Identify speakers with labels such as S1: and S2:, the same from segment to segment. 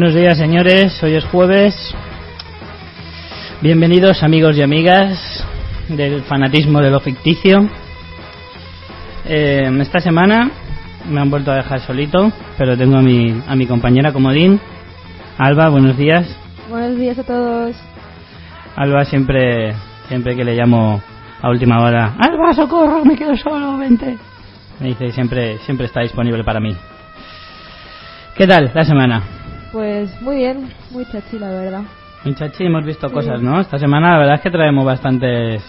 S1: Buenos días, señores. Hoy es jueves. Bienvenidos, amigos y amigas del fanatismo de lo ficticio. Eh, esta semana me han vuelto a dejar solito, pero tengo a mi, a mi compañera Comodín. Alba, buenos días.
S2: Buenos días a todos.
S1: Alba siempre, siempre que le llamo a última hora, Alba, socorro, me quedo solo, vente. Me dice siempre, siempre está disponible para mí. ¿Qué tal la semana?
S2: Pues muy bien, muy chachi la verdad.
S1: En Chachi hemos visto cosas, ¿no? Esta semana la verdad es que traemos bastantes...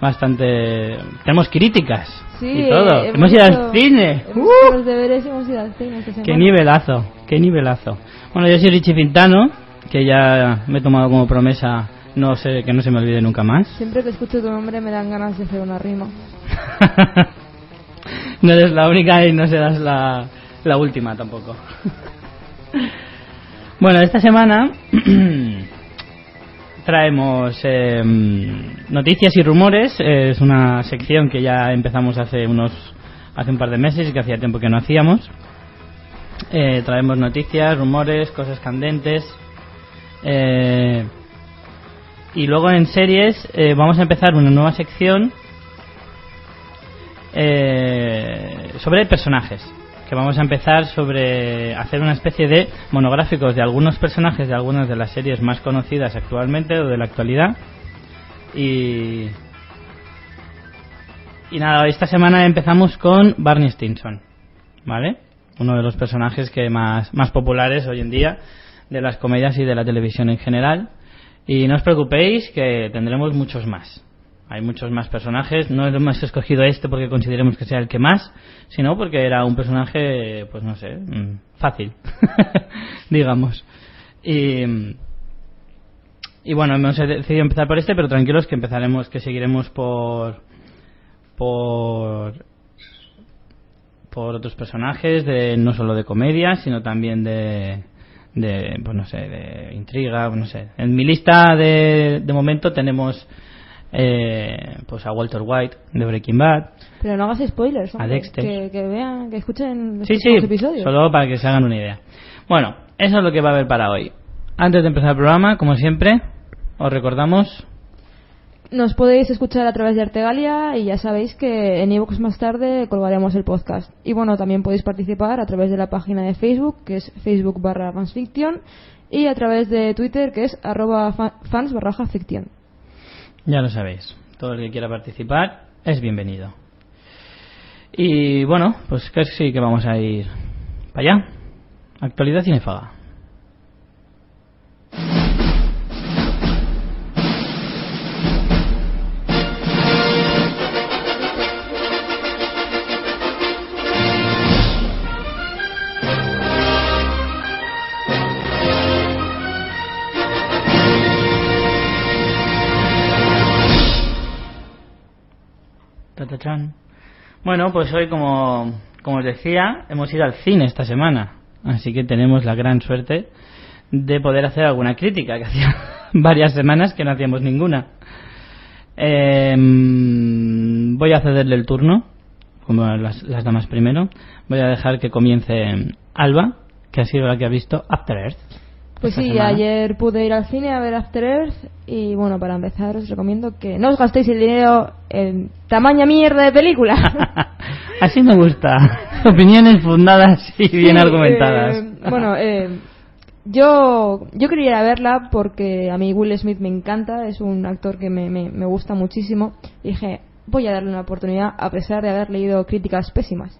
S1: Bastante... Tenemos críticas
S2: Sí,
S1: y todo. Hemos, ido al cine.
S2: Hemos
S1: ¡Uh!
S2: los deberes hemos ido al cine esta.
S1: ¡Qué nivelazo! ¡Qué nivelazo! Bueno, yo soy Richie Pintano, que ya me he tomado como promesa no sé que no se me olvide nunca más.
S2: Siempre que escucho tu nombre me dan ganas de hacer una rima.
S1: no eres la única y no serás la, la última tampoco. bueno, esta semana traemos eh, noticias y rumores. Es una sección que ya empezamos hace unos hace un par de meses y que hacía tiempo que no hacíamos. Eh, traemos noticias, rumores, cosas candentes. Eh, y luego en series eh, vamos a empezar una nueva sección eh, sobre personajes. Que vamos a empezar sobre hacer una especie de monográficos de algunos personajes de algunas de las series más conocidas actualmente o de la actualidad. Y. Y nada, esta semana empezamos con Barney Stinson, ¿vale? Uno de los personajes que más, más populares hoy en día de las comedias y de la televisión en general. Y no os preocupéis que tendremos muchos más. Hay muchos más personajes. No hemos escogido este porque consideremos que sea el que más, sino porque era un personaje, pues no sé, mm, fácil, digamos. Y, bueno, hemos decidido empezar por este, pero tranquilos que empezaremos, que seguiremos por por otros personajes de no solo de comedia sino también de de pues no sé de intriga en mi lista de momento tenemos eh, pues a Walter White de Breaking Bad
S2: Pero no hagas spoilers. hombre,
S1: A Dexter.
S2: Que, que vean, que escuchen los
S1: sí sí
S2: episodios.
S1: solo para que se hagan una idea bueno eso es lo que va a haber para hoy antes de empezar el programa como siempre os recordamos
S2: Nos podéis escuchar a través de Artegalia y ya sabéis que en ebooks más tarde colgaremos el podcast. Y bueno, también podéis participar a través de la página de Facebook, que es Facebook barra fansfiction, y a través de Twitter, que es arroba fa- fans barra ficción.
S1: Ya lo sabéis, todo el que quiera participar es bienvenido. Y bueno, pues sí que vamos a ir para allá. Actualidad cinefaga. Bueno, pues hoy, como, como os decía, hemos ido al cine esta semana. Así que tenemos la gran suerte de poder hacer alguna crítica, que hacía varias semanas que no hacíamos ninguna. Eh, voy a cederle el turno, como las, las damas primero. Voy a dejar que comience Alba, que ha sido la que ha visto After Earth.
S2: Pues sí,
S1: semana.
S2: ayer pude ir al cine a ver After Earth y bueno, para empezar os recomiendo que no os gastéis el dinero en tamaña mierda de película.
S1: Así me gusta. Opiniones fundadas y bien
S2: Sí,
S1: argumentadas.
S2: eh, bueno, eh, yo, yo quería ir a verla porque a mí Will Smith me encanta, es un actor que me, me, me gusta muchísimo. Y dije, voy a darle una oportunidad a pesar de haber leído críticas pésimas.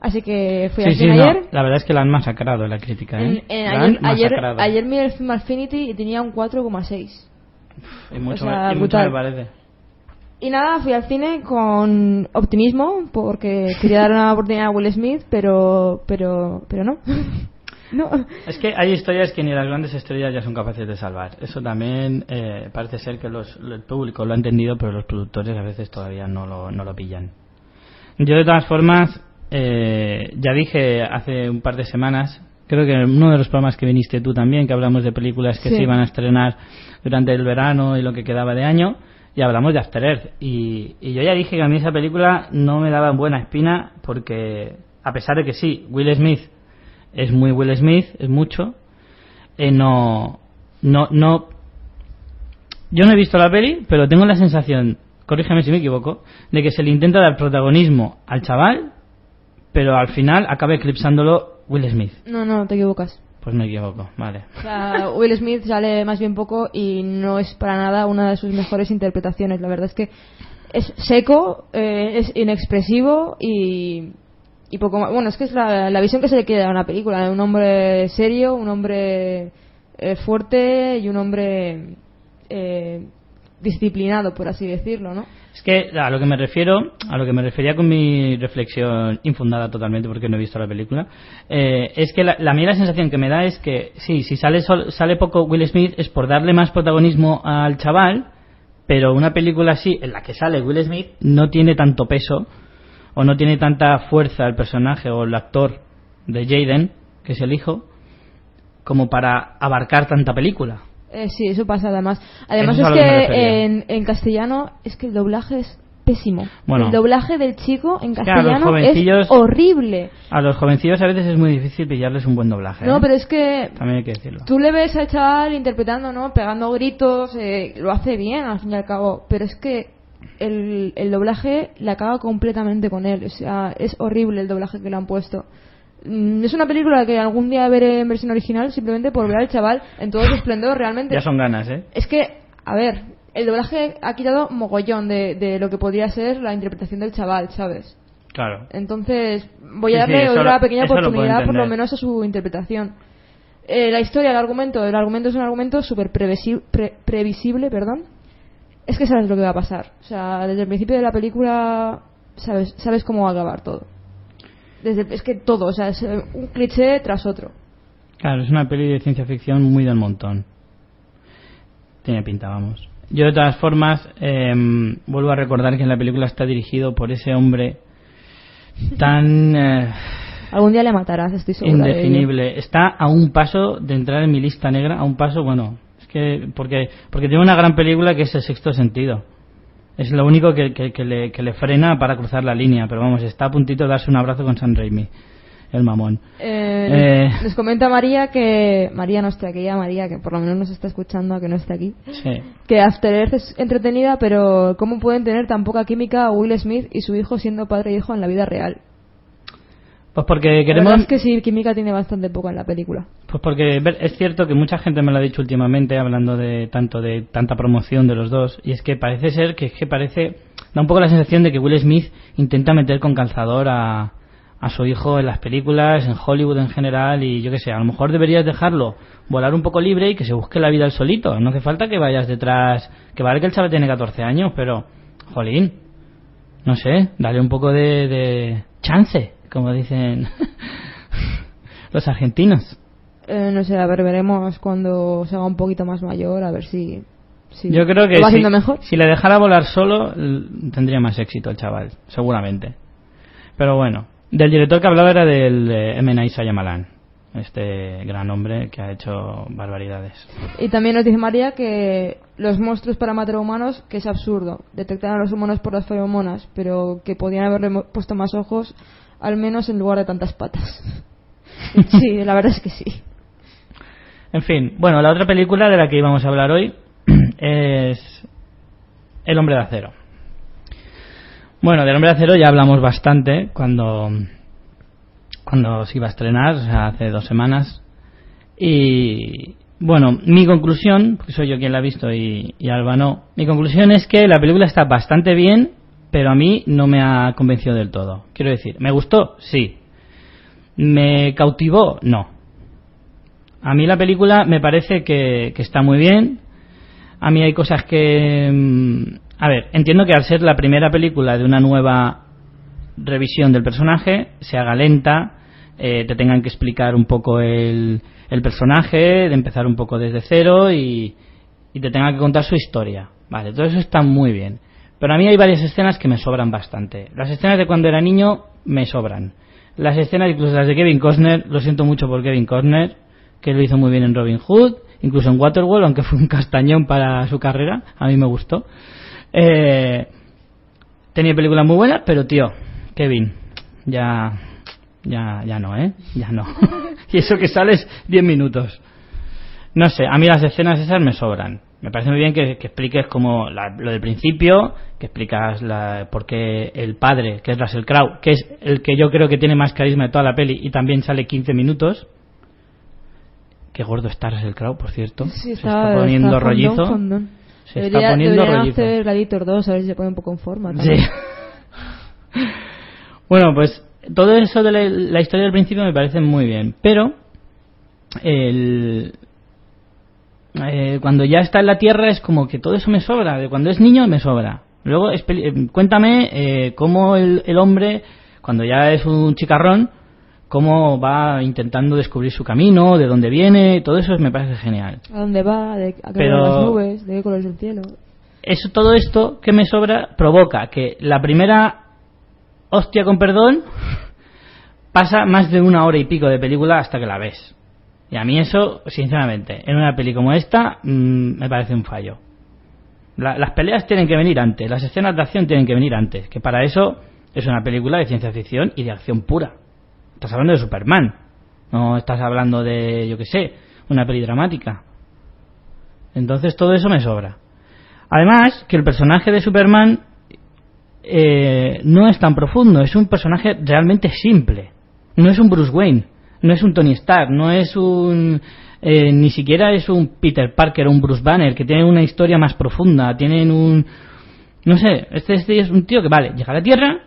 S2: Así que fui
S1: sí,
S2: al
S1: sí,
S2: cine
S1: no,
S2: ayer.
S1: la verdad es que la han masacrado la crítica, ¿eh?
S2: En- en-
S1: La han
S2: ayer, ayer,
S1: masacrado.
S2: ayer miré el film Affinity y tenía un 4,6.
S1: Y mucho,
S2: o sea,
S1: me, y mucho me parece.
S2: Y nada, fui al cine con optimismo porque quería dar una oportunidad a Will Smith, pero pero pero no. no.
S1: Es que hay historias que ni las grandes estrellas ya son capaces de salvar. Eso también eh, parece ser que los, el público lo ha entendido, pero los productores a veces todavía no lo, no lo pillan. Yo de todas formas, eh, ya dije hace un par de semanas, creo que en uno de los programas que viniste tú también, que hablamos de películas que
S2: Sí.
S1: se iban a estrenar durante el verano y lo que quedaba de año, y hablamos de After Earth. Y, y yo ya dije que a mí esa película no me daba buena espina porque, a pesar de que sí, Will Smith es muy Will Smith, es mucho, eh, no, no, no, yo no he visto la peli, pero tengo la sensación, corrígeme si me equivoco, de que se le intenta dar protagonismo al chaval, pero al final acaba eclipsándolo Will Smith.
S2: No, no, te equivocas.
S1: Pues me equivoco, vale.
S2: O sea, Will Smith sale más bien poco y no es para nada una de sus mejores interpretaciones. La verdad es que es seco, eh, es inexpresivo y, y poco más. Bueno, es que es la, la visión que se le quiere dar a una película. de Un hombre serio, un hombre eh, fuerte y un hombre eh, disciplinado, por así decirlo, ¿no?
S1: Es que a lo que me refiero, a lo que me refería con mi reflexión infundada totalmente porque no he visto la película, eh, es que la, la, a mí la sensación que me da es que sí, si sale sol- sale poco Will Smith es por darle más protagonismo al chaval, pero una película así en la que sale Will Smith no tiene tanto peso o no tiene tanta fuerza el personaje o el actor de Jaden, que es el hijo, como para abarcar tanta película.
S2: Eh, sí, eso pasa además. Además
S1: Eso es que
S2: en, en castellano es que el doblaje es pésimo.
S1: Bueno.
S2: el doblaje del chico en castellano es horrible.
S1: A los jovencillos a veces es muy difícil pillarles un buen doblaje.
S2: No,
S1: ¿eh?
S2: pero es que
S1: También hay que decirlo.
S2: tú le ves al chaval interpretando, ¿no? Pegando gritos, eh, lo hace bien al fin y al cabo, pero es que el, el doblaje la caga completamente con él. O sea, es horrible el doblaje que le han puesto. Mm, Es una película que algún día veré en versión original simplemente por ver al chaval en todo su esplendor realmente.
S1: Ya son ganas, ¿eh?
S2: Es que, a ver, el doblaje ha quitado mogollón de, de lo que podría ser la interpretación del chaval, ¿sabes?
S1: Claro.
S2: Entonces, voy a
S1: sí,
S2: darle
S1: lo-
S2: pequeña
S1: lo
S2: oportunidad, por lo menos, a su interpretación. Eh, la historia, el argumento, el argumento es un argumento súper previsi- pre- previsible, perdón. Es que sabes lo que va a pasar. O sea, desde el principio de la película sabes, sabes cómo va a acabar todo. Desde, es que todo, o sea, es eh, un cliché tras otro.
S1: Claro, es una peli de ciencia ficción muy del montón. Tiene pinta, vamos. Yo de todas formas em, vuelvo a recordar que en la película está dirigido por ese hombre tan eh,
S2: Algún día le matarás, estoy segura.
S1: indefinible. Está a un paso de entrar en mi lista negra, a un paso, bueno, es que porque porque tiene una gran película que es El sexto sentido. Es lo único que, que- que le, que le frena para cruzar la línea, pero vamos, está a puntito de darse un abrazo con San Raimi, el mamón.
S2: Eh,
S1: Eh.
S2: Les comenta María que. María no está aquí, ya María, que por lo menos nos está escuchando, que no está aquí.
S1: Sí.
S2: Que After Earth es entretenida, pero ¿cómo pueden tener tan poca química Will Smith y su hijo siendo padre e hijo en la vida real?
S1: Pues porque
S2: La
S1: queremos
S2: es que sí, química tiene bastante poca en la película.
S1: Pues porque es cierto que mucha gente me lo ha dicho últimamente hablando de tanto de tanta promoción de los dos y es que parece ser que es que parece da un poco la sensación de que Will Smith intenta meter con calzador a, a su hijo en las películas, en Hollywood en general y yo qué sé, a lo mejor deberías dejarlo volar un poco libre y que se busque la vida él solito, no hace falta que vayas detrás, que vale que el chaval tiene 14 años, pero jolín, no sé, dale un poco de, de chance, como dicen los argentinos.
S2: Eh, no sé, a ver, veremos cuando se haga un poquito más mayor, a ver si. si
S1: Yo creo que
S2: va
S1: si,
S2: mejor.
S1: si le dejara volar solo, tendría más éxito el chaval, seguramente. Pero bueno, del director que hablaba era del eh, M. Night Shyamalan, este gran hombre que ha hecho barbaridades.
S2: Y también nos dice María que los monstruos para matar a humanos, que es absurdo. Detectar a los humanos por las feromonas, pero que podían haberle puesto más ojos, al menos en lugar de tantas patas. sí, la verdad es que sí.
S1: En fin, bueno, la otra película de la que íbamos a hablar hoy es El hombre de acero. Bueno, del Hombre de Acero ya hablamos bastante cuando, cuando se iba a estrenar, hace dos semanas. Y bueno, mi conclusión, porque soy yo quien la ha visto y, y Alba no, mi conclusión es que la película está bastante bien, pero a mí no me ha convencido del todo. Quiero decir, ¿me gustó? Sí. ¿Me cautivó? No. A mí la película me parece que, está muy bien. A mí hay cosas que... mm, A ver, entiendo que al ser la primera película de una nueva revisión del personaje, se haga lenta, eh, te tengan que explicar un poco el, el personaje, de empezar un poco desde cero y, y te tengan que contar su historia. Vale, todo eso está muy bien. Pero a mí hay varias escenas que me sobran bastante. Las escenas de cuando era niño me sobran. Las escenas, incluso las de Kevin Costner, lo siento mucho por Kevin Costner, que lo hizo muy bien en Robin Hood, incluso en Waterworld, aunque fue un castañón para su carrera, a mí me gustó. Eh, tenía películas muy buenas, pero tío, Kevin, ya, ya, ya no, ¿eh? Ya no. y eso que sales 10 minutos. No sé, a mí las escenas esas me sobran. Me parece muy bien que, que expliques como la- lo del principio, que explicas la, por qué el padre, que es Russell Crowe, que es el que yo creo que tiene más carisma de toda la peli y también sale 15 minutos. Qué gordo está Russell Crowe, por cierto.
S2: Sí,
S1: Se
S2: está,
S1: poniendo
S2: está fondón,
S1: rollizo.
S2: fondón.
S1: Se
S2: Debería-
S1: está poniendo rollizo.
S2: hacer Gladiator 2 a ver si se pone un poco en forma.
S1: Sí. bueno, pues todo eso de la, la historia del principio me parece muy bien, pero el, eh, cuando ya está en la Tierra es como que todo eso me sobra, de cuando es niño me sobra. Luego, eh, cuéntame eh, cómo el, el hombre, cuando ya es un chicarrón, cómo va intentando descubrir su camino, de dónde viene, todo eso me parece genial.
S2: ¿A dónde va? ¿De, ¿A qué
S1: Pero-
S2: las nubes? ¿De qué color es el cielo?
S1: eso todo esto que me sobra provoca que la primera hostia con perdón pasa más de una hora y pico de película hasta que la ves y a mí eso sinceramente en una peli como esta mm, me parece un fallo. La- las peleas tienen que venir antes las escenas de acción tienen que venir antes que para eso es una película de ciencia ficción y de acción pura. Estás hablando de Superman no estás hablando de yo qué sé una peli dramática. Entonces todo eso me sobra. Además, que el personaje de Superman eh, no es tan profundo, es un personaje realmente simple. No es un Bruce Wayne, no es un Tony Stark, no es un. eh, ni siquiera es un Peter Parker o un Bruce Banner, que tienen una historia más profunda, tienen un. No sé, este, este es un tío que, vale, llega a la Tierra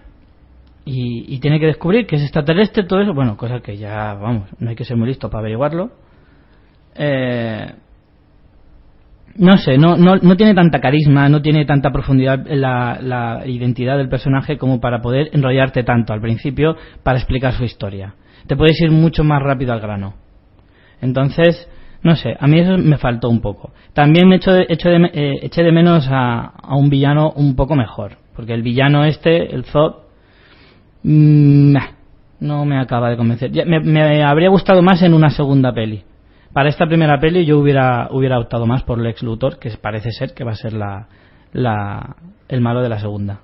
S1: y, y tiene que descubrir que es extraterrestre, todo eso, bueno, cosa que ya, vamos, no hay que ser muy listo para averiguarlo. Eh, no sé, no, no, no tiene tanta carisma, no tiene tanta profundidad la, la identidad del personaje como para poder enrollarte tanto al principio para explicar su historia. Te puedes ir mucho más rápido al grano. Entonces, no sé, a mí eso me faltó un poco. También me echo de, echo de, eh, eché de menos a, a un villano un poco mejor, porque el villano este, el Zod, mm, nah, no me acaba de convencer. Ya, me, me habría gustado más en una segunda peli. Para esta primera peli yo hubiera, hubiera optado más por Lex Luthor, que parece ser que va a ser la, la, el malo de la segunda.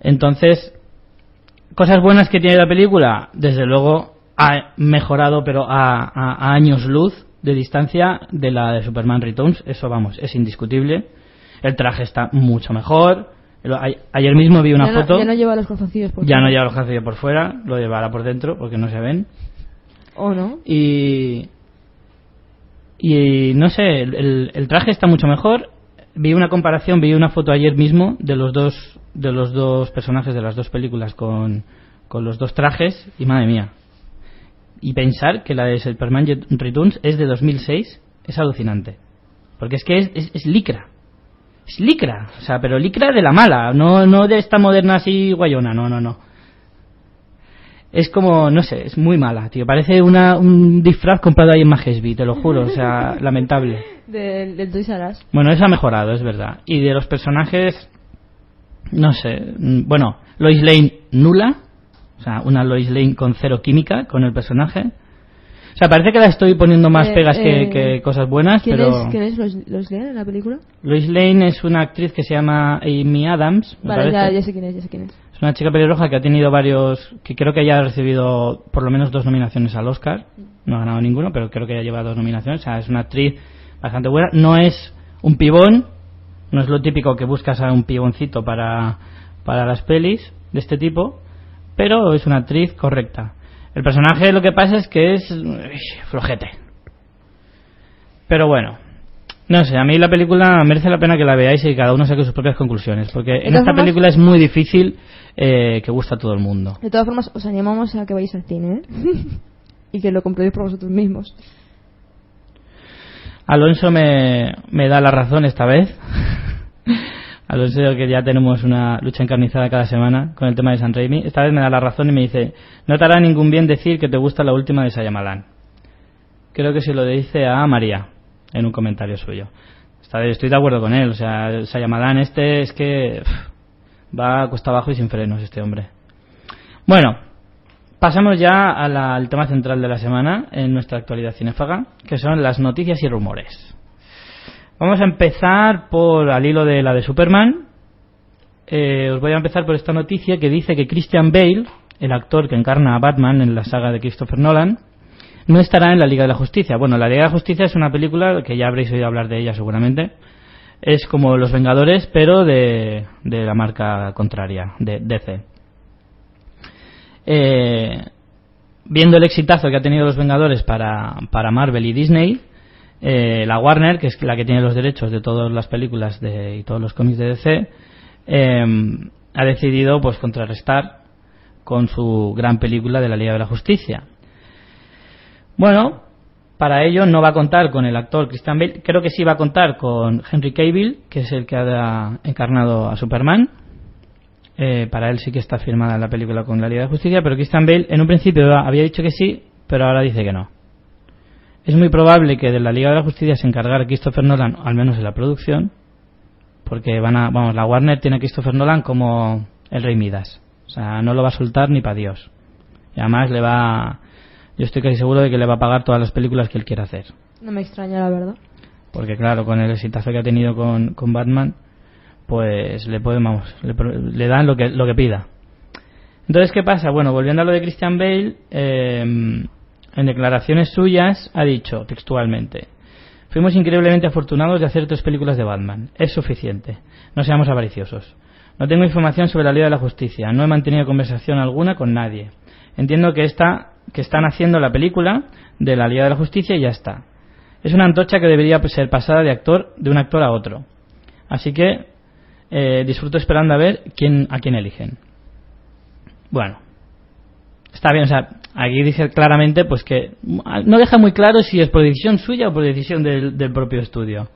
S1: Entonces, cosas buenas que tiene la película, desde luego ha mejorado, pero a, a- a años luz de distancia de la de Superman Returns, eso vamos, es indiscutible. El traje está mucho mejor. Ayer mismo vi una
S2: ya, no,
S1: foto,
S2: ya no lleva los calzoncillos por
S1: ya no
S2: fuera.
S1: lleva los calzoncillos por fuera, lo llevará por dentro porque no se ven.
S2: ¿O no?
S1: Y, y no sé, el- el traje está mucho mejor. Vi una comparación, vi una foto ayer mismo de los dos de los dos personajes de las dos películas con, con los dos trajes y madre mía. Y pensar que la de Superman Returns es de 2006 es alucinante. Porque es que es, es, es licra. Es licra, o sea, pero licra de la mala, no, no de esta moderna así guayona, no, no, no es como, no sé, es muy mala, tío. Parece una, un disfraz comprado ahí en Majesby, te lo juro, o sea, lamentable.
S2: Del, del Toys R.
S1: Bueno, eso ha mejorado, es verdad. Y de los personajes, no sé, mm, bueno, Lois Lane nula, o sea, una Lois Lane con cero química con el personaje. O sea, parece que la estoy poniendo más
S2: Eh,
S1: pegas que,
S2: eh,
S1: que cosas buenas,
S2: ¿Quién
S1: pero
S2: es, ¿quién es los leen en la película?
S1: Lois Lane es una actriz que se llama Amy Adams, me
S2: Vale, ya, ya sé quién es, ya sé quién es.
S1: Una chica pelirroja que ha tenido varios, que creo que ya ha recibido por lo menos dos nominaciones al Oscar. No ha ganado ninguno, pero creo que ya lleva dos nominaciones. O sea, es una actriz bastante buena. No es un pibón, no es lo típico que buscas a un piboncito para, para las pelis de este tipo, pero es una actriz correcta. El personaje lo que pasa es que es flojete. Pero bueno, no sé, a mí la película merece la pena que la veáis y cada uno saque sus propias conclusiones, porque en esta
S2: formas-
S1: película es muy difícil eh, que guste a todo el mundo.
S2: De todas formas, os animamos a que vayáis al cine, ¿eh? y que lo compréis por vosotros mismos.
S1: Alonso me, me da la razón esta vez. Alonso, que ya tenemos una lucha encarnizada cada semana con el tema de San Raimi, esta vez me da la razón y me dice, no te hará ningún bien decir que te gusta la última de Sayamalan. Creo que se lo dice a María en un comentario suyo. Estoy de acuerdo con él, o sea, Sayamalan este es que pff, va cuesta abajo y sin frenos este hombre. Bueno, Pasamos ya a la- al tema central de la semana en nuestra actualidad cinéfaga, que son las noticias y rumores. Vamos a empezar por al hilo de la de Superman. Eh, os voy a empezar por esta noticia que dice que Christian Bale, el actor que encarna a Batman en la saga de Christopher Nolan, no estará en la Liga de la Justicia. Bueno, la Liga de la Justicia es una película que ya habréis oído hablar de ella seguramente. Es como Los Vengadores, pero de, la marca contraria, de DC. Eh, viendo el exitazo que ha tenido los Vengadores para, Marvel y Disney, eh, la Warner, que es la que tiene los derechos de todas las películas de, y todos los cómics de DC, eh, ha decidido pues contrarrestar con su gran película de la Liga de la Justicia. Bueno, para ello no va a contar con el actor Christian Bale, creo que sí va a contar con Henry Cavill, que es el que ha encarnado a Superman, eh, para él sí que está firmada la película con la Liga de Justicia, pero Christian Bale en un principio había dicho que sí, pero ahora dice que no. Es muy probable que de la Liga de la Justicia se encargara Christopher Nolan, al menos en la producción, porque van a, vamos, la Warner tiene a Christopher Nolan como el rey Midas. O sea, no lo va a soltar ni para Dios. Y además le va, yo estoy casi seguro de que le va a pagar todas las películas que él quiera hacer.
S2: No me extraña, la verdad.
S1: Porque claro, con el exitazo que ha tenido con, con Batman, pues le pueden, vamos, le, le dan lo que, lo que pida. Entonces, ¿qué pasa? Bueno, volviendo a lo de Christian Bale, eh, en declaraciones suyas ha dicho textualmente, fuimos increíblemente afortunados de hacer tres películas de Batman. Es suficiente. No seamos avariciosos. No tengo información sobre la Liga de la Justicia. No he mantenido conversación alguna con nadie. Entiendo que, está, que están haciendo la película de la Liga de la Justicia y ya está. Es una antorcha que debería ser pasada de actor de un actor a otro. Así que eh, disfruto esperando a ver quién a quién eligen. Bueno, está bien, o sea, aquí dice claramente pues que no deja muy claro si es por decisión suya o por decisión del, del propio estudio.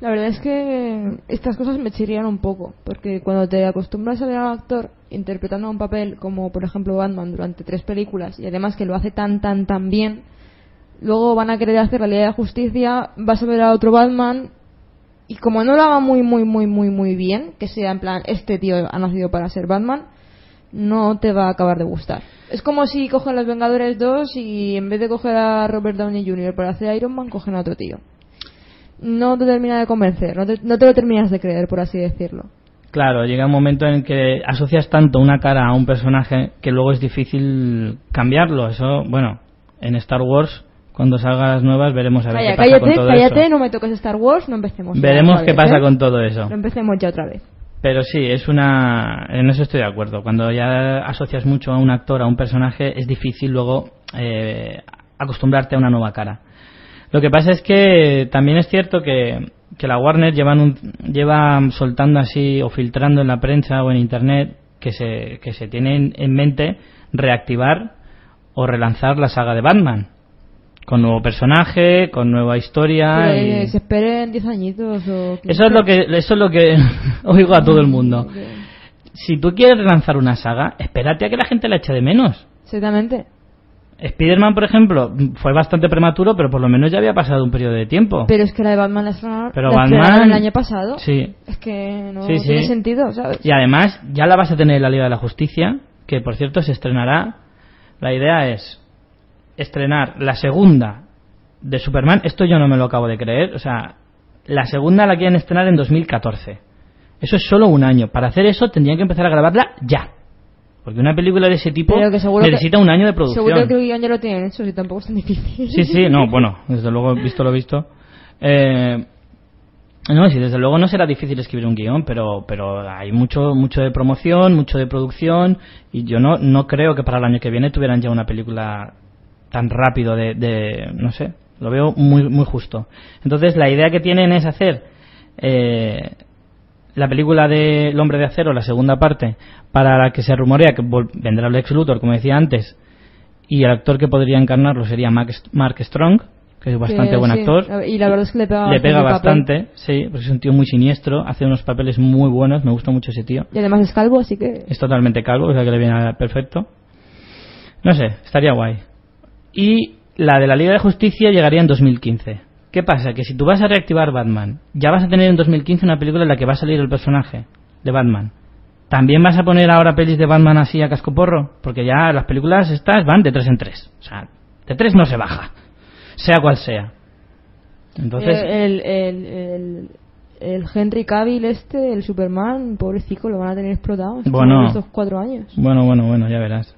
S2: La verdad es que estas cosas me chirrían un poco, porque cuando te acostumbras a ver a un actor interpretando un papel como, por ejemplo, Batman durante tres películas, y además que lo hace tan, tan, tan bien, luego van a querer hacer la Liga de la Justicia, vas a ver a otro Batman, y como no lo haga muy, muy, muy, muy, muy bien, que sea en plan, este tío ha nacido para ser Batman, no te va a acabar de gustar. Es como si cogen los Vengadores 2 y en vez de coger a Robert Downey Jr. para hacer Iron Man, cogen a otro tío no te termina de convencer, no te, no te lo terminas de creer, por así decirlo.
S1: Claro, llega un momento en que asocias tanto una cara a un personaje que luego es difícil cambiarlo. Eso, bueno, en Star Wars, cuando salgan las nuevas, veremos a ver qué pasa
S2: cállate,
S1: con todo
S2: cállate,
S1: eso.
S2: no me toques Star Wars, no empecemos.
S1: Veremos qué
S2: vez,
S1: pasa
S2: ¿eh?
S1: con todo eso.
S2: No empecemos ya otra vez.
S1: Pero sí, es una. En eso estoy de acuerdo. Cuando ya asocias mucho a un actor, a un personaje, es difícil luego eh, acostumbrarte a una nueva cara. Lo que pasa es que también es cierto que, que la Warner llevan un- lleva soltando así o filtrando en la prensa o en internet que se, que se tiene en- en mente reactivar o relanzar la saga de Batman. Con nuevo personaje, con nueva historia. Y-
S2: eh, se esperen 10 añitos o...
S1: Eso es lo que, eso es lo que oigo a todo el mundo. Si tú quieres relanzar una saga, espérate a que la gente la eche de menos.
S2: Exactamente.
S1: Spider-Man, por ejemplo, fue bastante prematuro, pero por lo menos ya había pasado un periodo de tiempo.
S2: Pero es que la de Batman la estrenaron,
S1: Pero
S2: la estrenaron
S1: Batman-
S2: el año pasado.
S1: Sí.
S2: Es que no
S1: Sí, sí.
S2: tiene sentido, ¿sabes?
S1: Y además, ya la vas a tener en la Liga de la Justicia, que por cierto se estrenará. La idea es estrenar la segunda de Superman. Esto yo no me lo acabo de creer. O sea, la segunda la quieren estrenar en 2014. Eso es solo un año. Para hacer eso tendrían que empezar a grabarla ya. Porque una película de ese tipo
S2: que
S1: necesita un año de producción.
S2: Seguro que el guion ya lo tienen hecho, si tampoco es tan difícil.
S1: Sí, sí, no, bueno, desde luego, visto lo visto. Eh, No, sí, desde luego no será difícil escribir un guion, pero, pero hay mucho, mucho de promoción, mucho de producción, y yo no, no creo que para el año que viene tuvieran ya una película tan rápido de, de no sé, lo veo muy, muy justo. Entonces la idea que tienen es hacer eh, la película de El hombre de acero, la segunda parte, para la que se rumorea que vendrá Lex Luthor, como decía antes, y el actor que podría encarnarlo sería Mark, Mark Strong, que es bastante
S2: Que
S1: buen
S2: sí,
S1: actor.
S2: Y la verdad es que le pega,
S1: Le pega
S2: papel.
S1: bastante, sí, porque es un tío muy siniestro, hace unos papeles muy buenos, me gusta mucho ese tío.
S2: Y además es calvo, así que.
S1: Es totalmente calvo, o sea que le viene perfecto. No sé, estaría guay. Y la de la Liga de Justicia llegaría en 2015. ¿Qué pasa? Que si tú vas a reactivar Batman, ya vas a tener en 2015 una película en la que va a salir el personaje de Batman. ¿También vas a poner ahora pelis de Batman así a cascoporro? Porque ya las películas estas van de tres en tres. O sea, de tres no se baja. Sea cual sea. Entonces,
S2: Eh, el, el, el, el Henry Cavill este, el Superman, pobrecito, lo van a tener explotado
S1: Bueno.
S2: estos cuatro años.
S1: Bueno, bueno, bueno, ya verás.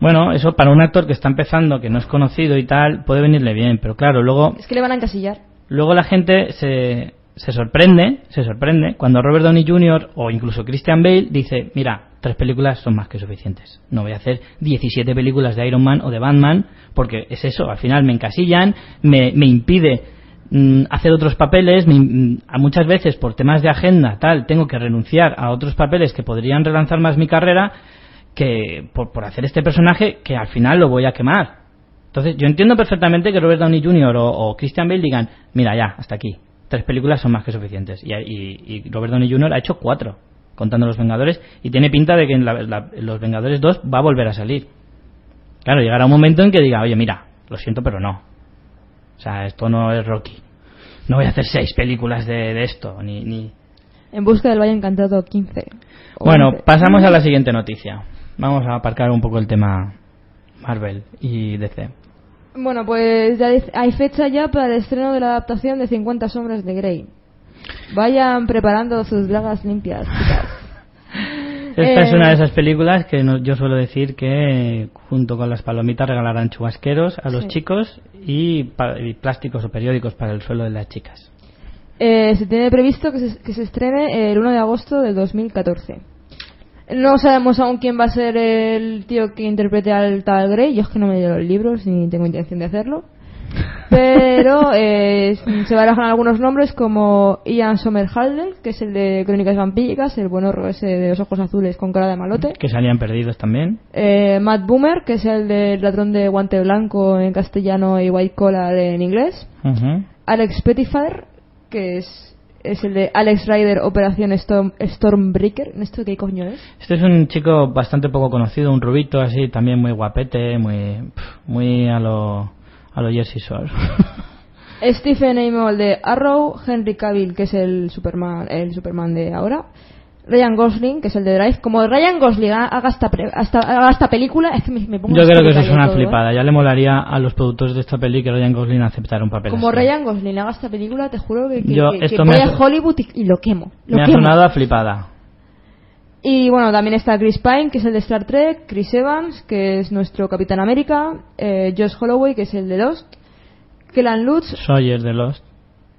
S1: Bueno, eso para un actor que está empezando, que no es conocido y tal, puede venirle bien, pero claro, luego,
S2: Es que le van a encasillar.
S1: luego la gente se, se sorprende, se sorprende cuando Robert Downey Jr. o incluso Christian Bale dice, mira, tres películas son más que suficientes. No voy a hacer 17 películas de Iron Man o de Batman, porque es eso, al final me encasillan, me, me impide mm, hacer otros papeles, me- mm, a muchas veces por temas de agenda, tal, tengo que renunciar a otros papeles que podrían relanzar más mi carrera, que por, por hacer este personaje que al final lo voy a quemar. Entonces, yo entiendo perfectamente que Robert Downey Jr. o, o Christian Bale digan, mira, ya, hasta aquí. Tres películas son más que suficientes. Y, y- y Robert Downey Jr. ha hecho cuatro, contando Los Vengadores, y tiene pinta de que en, la- la- en Los Vengadores 2 va a volver a salir. Claro, llegará un momento en que diga, oye, mira, lo siento, pero no. O sea, esto no es Rocky. No voy a hacer seis películas de, de esto, ni, ni,
S2: En busca del Valle Encantado 15. O
S1: Bueno,
S2: 11.
S1: pasamos a la siguiente noticia. Vamos a aparcar un poco el tema Marvel y DC.
S2: Bueno, pues ya hay fecha ya para el estreno de la adaptación de 50 sombras de Grey. Vayan preparando sus bragas limpias, chicas.
S1: Esta
S2: Eh,
S1: es una de esas películas que no- yo suelo decir que junto con las palomitas regalarán chubasqueros a los
S2: Sí.
S1: chicos y plásticos o periódicos para el suelo de las chicas.
S2: Eh, se tiene previsto que se, que se estrene el 1 de agosto del 2014. No sabemos aún quién va a ser el tío que interprete al tal Grey. Yo es que no me he leído los libros ni tengo intención de hacerlo. Pero eh, se barajan algunos nombres como Ian Somerhalder, que es el de Crónicas Vampíricas, el buen horror ese de los ojos azules con cara de malote.
S1: Que salían perdidos también.
S2: Eh, Matt Boomer, que es el del ladrón de guante blanco en castellano y White Collar en inglés. Alex Pettifer, que es, es el de Alex Rider Operación Storm, Stormbreaker. ¿Esto qué coño es?
S1: Este es un chico bastante poco conocido, un rubito así, también muy guapete, muy, muy a lo, a lo Jersey Shore.
S2: Stephen Amell de Arrow, Henry Cavill, que es el Superman, el Superman de ahora. Ryan Gosling, que es el de Drive. Como Ryan Gosling haga esta, pre- hasta- haga esta película, es que me, me pongo
S1: Yo creo que eso es una
S2: todo, ¿eh?
S1: flipada. Ya le molaría a los productores de esta peli que Ryan Gosling aceptara un papel
S2: Como
S1: así.
S2: Ryan Gosling haga esta película, te juro que, que,
S1: Yo-
S2: que- que
S1: esto
S2: voy a Hollywood y, y lo quemo. Lo
S1: Me ha sonado a flipada.
S2: Y bueno, también está Chris Pine, que es el de Star Trek, Chris Evans, que es nuestro Capitán América, eh, Josh Holloway, que es el de Lost, Kellan Lutz,
S1: Sawyer de Lost.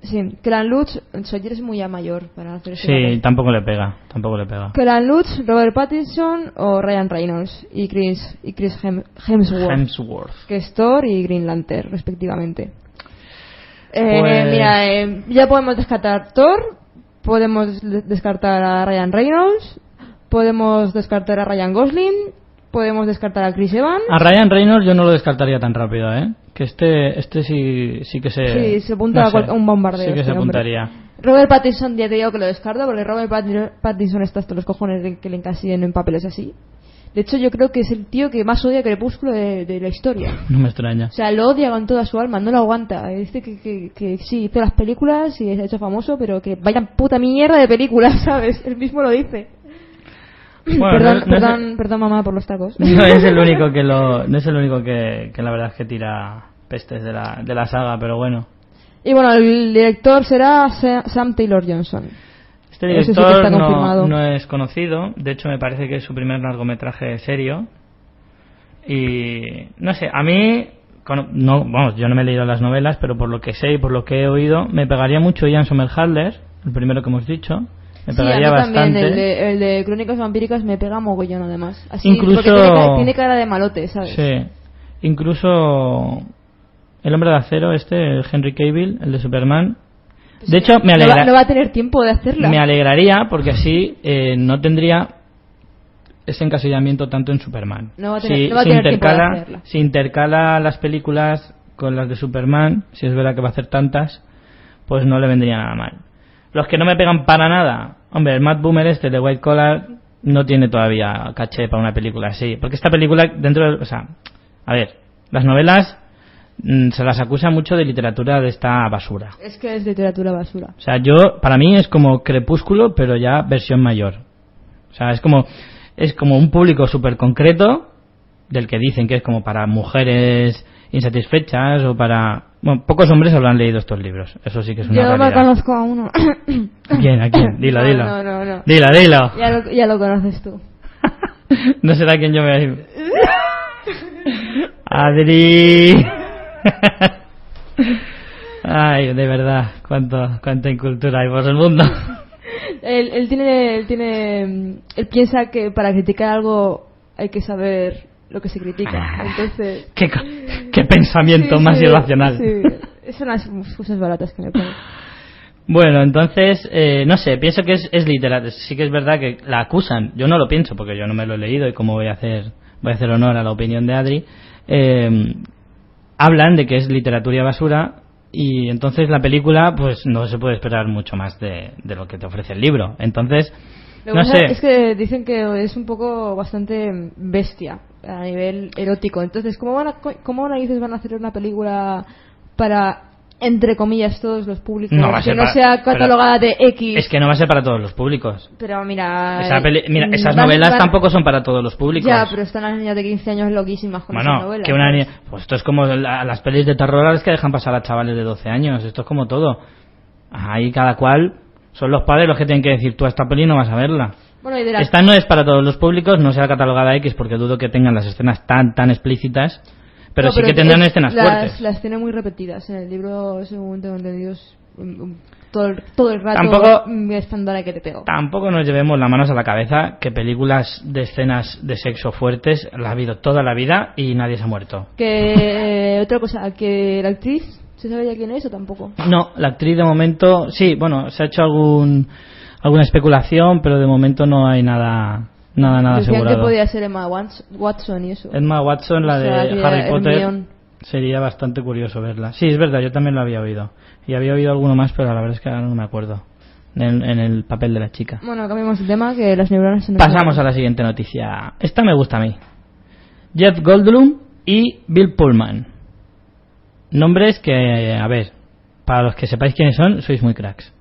S2: Sí, Lutz, Sawyer es muy ya mayor para hacer
S1: Sí, tampoco le pega. Tampoco le pega.
S2: Lutz, Robert Pattinson o Ryan Reynolds y Chris, y Chris Hem- Hemsworth,
S1: Hemsworth.
S2: que es Thor y Green Lantern, respectivamente. Eh,
S1: Pues-
S2: Mira, eh, ya podemos descartar Thor, podemos de- descartar a Ryan Reynolds, podemos descartar a Ryan Gosling, podemos descartar a Chris Evans.
S1: A Ryan Reynolds yo no lo descartaría tan rápido, ¿eh? Que este, este sí, sí que se...
S2: Sí, se apunta
S1: no
S2: a, cual-
S1: sé,
S2: a un bombardeo.
S1: Sí que
S2: este
S1: se
S2: hombre.
S1: apuntaría.
S2: Robert Pattinson ya te digo que lo descarto porque Robert Pat- Pattinson está hasta los cojones de que le encasillen en papeles así. De hecho, yo creo que es el tío que más odia Crepúsculo de, de la historia.
S1: No me extraña.
S2: O sea, lo odia con toda su alma, no lo aguanta. Dice que, que, que sí, hizo las películas y se ha hecho famoso, pero que vaya puta mierda de películas, ¿sabes? Él mismo lo dice.
S1: Bueno,
S2: perdón,
S1: no- no es-
S2: perdón, perdón, mamá, por los tacos.
S1: No es el único que lo, no es el único que, que la verdad es que tira pestes de la, de la saga, pero bueno.
S2: Y bueno, el director será Sa- Sam Taylor Johnson.
S1: Este
S2: sí
S1: director
S2: confirmado.
S1: no, no es conocido, de hecho me parece que es su primer largometraje serio. Y no sé, a mí no, vamos, yo no me he leído las novelas, pero por lo que sé y por lo que he oído, me pegaría mucho Ian Somerhalder, el primero que hemos dicho. Me
S2: Sí, a
S1: pegaría
S2: mí
S1: bastante.
S2: también, el de, el de Crónicas Vampíricas me pega mogollón además. Así,
S1: Incluso-
S2: porque tiene, cara- tiene cara de malote, ¿sabes?
S1: Sí. Incluso el hombre de acero, este, el Henry Cavill, el de Superman. De hecho, me,
S2: no, va,
S1: alegra-
S2: no va a tener tiempo de hacerla.
S1: me alegraría porque así eh, no tendría ese encasillamiento tanto en Superman.
S2: No va a tener-
S1: si,
S2: no va a
S1: si
S2: tener tiempo de
S1: intercala,
S2: hacerla.
S1: si intercala las películas con las de Superman, si es verdad que va a hacer tantas, pues no le vendría nada mal. Los que no me pegan para nada, hombre, el Matt Boomer este de White Collar no tiene todavía caché para una película así. Porque esta película, dentro de. O sea, a ver, las novelas mm, se las acusa mucho de literatura de esta basura.
S2: Es que es literatura basura.
S1: O sea, yo, para mí es como Crepúsculo, pero ya versión mayor. O sea, es como, es como un público súper concreto, del que dicen que es como para mujeres insatisfechas o para... Bueno, pocos hombres habrán leído estos libros. Eso sí que es una
S2: Yo
S1: realidad.
S2: conozco a uno.
S1: ¿A quién? ¿A quién? Dilo,
S2: no,
S1: dilo.
S2: No, no, no.
S1: Dilo, dilo.
S2: Ya lo, ya lo conoces tú.
S1: no será quién yo me a. Adri. Ay, de verdad, cuánto, cuánta incultura hay por el mundo.
S2: Él, él tiene, él tiene, él piensa que para criticar algo hay que saber lo que se critica. Entonces,
S1: qué, qué pensamiento
S2: Sí,
S1: más
S2: sí,
S1: irracional.
S2: Sí, son las cosas baratas que me ponen.
S1: Bueno, entonces, eh, no sé, pienso que es, es literatura. Sí que es verdad que la acusan. Yo no lo pienso porque yo no me lo he leído y como voy a hacer, voy a hacer honor a la opinión de Adri. eh, hablan de que es literatura basura y entonces la película, pues no se puede esperar mucho más de, de lo que te ofrece el libro. Entonces,
S2: Lo
S1: no sé.
S2: es que dicen que es un poco bastante bestia a nivel erótico. Entonces, ¿cómo, van a, ¿cómo narices van a hacer una película para, entre comillas, todos los públicos?
S1: No va a
S2: que
S1: ser
S2: no
S1: para-
S2: sea catalogada de X.
S1: Es que no va a ser para todos los públicos.
S2: Pero mira,
S1: Esa peli- mira,
S2: mm,
S1: esas novelas tampoco son para todos los públicos.
S2: Ya, pero están las niñas de 15 años loquísimas con esas
S1: Bueno,
S2: novelas.
S1: que una. Pues esto es como la- las pelis de terror a las que dejan pasar a chavales de 12 años. Esto es como todo. Ahí cada cual... Son los padres los que tienen que decir, tú a esta peli no vas a verla.
S2: Bueno, y de las-
S1: Esta no es para todos los públicos, no será catalogada X porque dudo que tengan las escenas tan tan explícitas, pero
S2: No,
S1: sí que tendrán
S2: es-
S1: escenas
S2: las,
S1: fuertes.
S2: Las tiene muy repetidas. En el libro, según tengo entendido, mm, mm, todo, el, todo el rato
S1: Tampoco-
S2: mm, estándar que te pego.
S1: Tampoco nos llevemos las manos a la cabeza que películas de escenas de sexo fuertes las ha habido toda la vida y nadie se ha muerto.
S2: Que eh, otra cosa, que la actriz, ¿se sabe ya quién es o tampoco?
S1: No, la actriz de momento, sí, bueno, se ha hecho algún alguna especulación, pero de momento no hay nada nada nada
S2: Decían que podía ser Emma Wats- Watson y eso.
S1: Emma Watson, la
S2: O sea,
S1: de Harry Potter,
S2: Hermione.
S1: sería bastante curioso verla. Sí, es verdad, yo también lo había oído. Y había oído alguno más, pero la verdad es que ahora no me acuerdo. En, en el papel de la chica.
S2: Bueno, cambiamos de tema, que las neuronas se nos
S1: Pasamos a la siguiente noticia. Esta me gusta a mí. Jeff Goldblum y Bill Pullman. Nombres que, a ver, para los que sepáis quiénes son, sois muy cracks.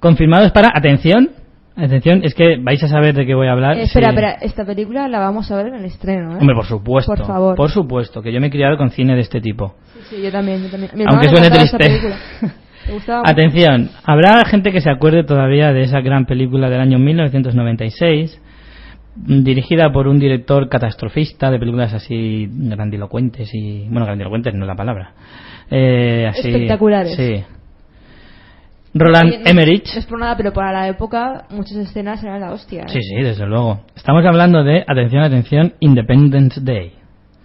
S1: Confirmados para, atención, atención, es que vais a saber de qué voy a hablar.
S2: Eh, espera,
S1: sí.
S2: espera, esta película la vamos a ver en el estreno, ¿eh?
S1: Hombre, por supuesto.
S2: Por favor.
S1: Por supuesto, que yo me he criado con cine de este tipo.
S2: Sí, sí, yo también, yo también. Mi
S1: Aunque suene triste. Atención, habrá gente que se acuerde todavía de esa gran película del año 1996, mm, dirigida por un director catastrofista de películas así grandilocuentes y. Bueno, grandilocuentes no es la palabra. Eh, así,
S2: Espectaculares.
S1: Sí. Roland
S2: Oye, no-
S1: Emmerich.
S2: No es por nada, pero para la época muchas escenas eran la hostia. ¿eh?
S1: Sí, sí, desde luego. Estamos hablando de, atención, atención, Independence Day.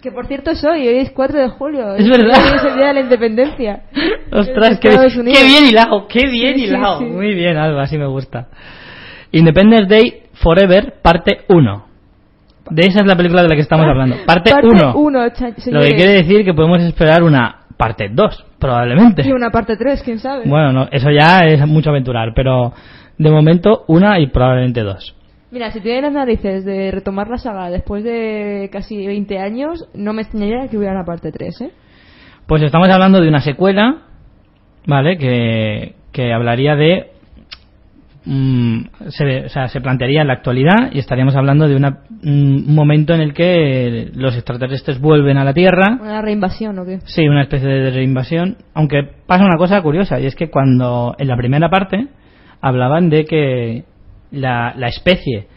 S2: Que por cierto es hoy, hoy es 4 de julio.
S1: Es verdad.
S2: Hoy es el día de la independencia.
S1: Ostras, qué, qué bien hilado, qué bien
S2: Sí, sí,
S1: hilado.
S2: sí.
S1: Muy bien, Alba, así me gusta. Independence Day Forever, parte 1. De esa es la película de la que estamos hablando. Parte
S2: Parte
S1: 1.
S2: uno, cha-
S1: Lo
S2: señores.
S1: que quiere decir que podemos esperar una parte 2, probablemente.
S2: Y una parte 3, quién sabe.
S1: Bueno, no, eso ya es mucho aventurar, pero de momento una y probablemente dos.
S2: Mira, si tienen las narices de retomar la saga después de casi 20 años, no me extrañaría que hubiera una parte 3, ¿eh?
S1: Pues estamos hablando de una secuela, ¿vale? Que, que hablaría de. Mm, se, o sea, se plantearía en la actualidad y estaríamos hablando de una, mm, un momento en el que los extraterrestres vuelven a la Tierra.
S2: Una reinvasión, ¿o qué?
S1: Sí, una especie de reinvasión. Aunque pasa una cosa curiosa y es que cuando en la primera parte hablaban de que la, la especie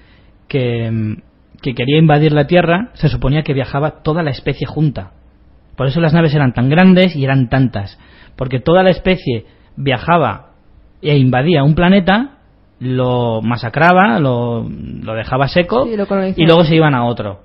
S1: que, mm, que quería invadir la Tierra se suponía que viajaba toda la especie junta. Por eso las naves eran tan grandes y eran tantas. Porque toda la especie viajaba e invadía un planeta, lo masacraba, lo, lo dejaba seco
S2: Sí, lo colonizaba.
S1: y luego se iban a otro.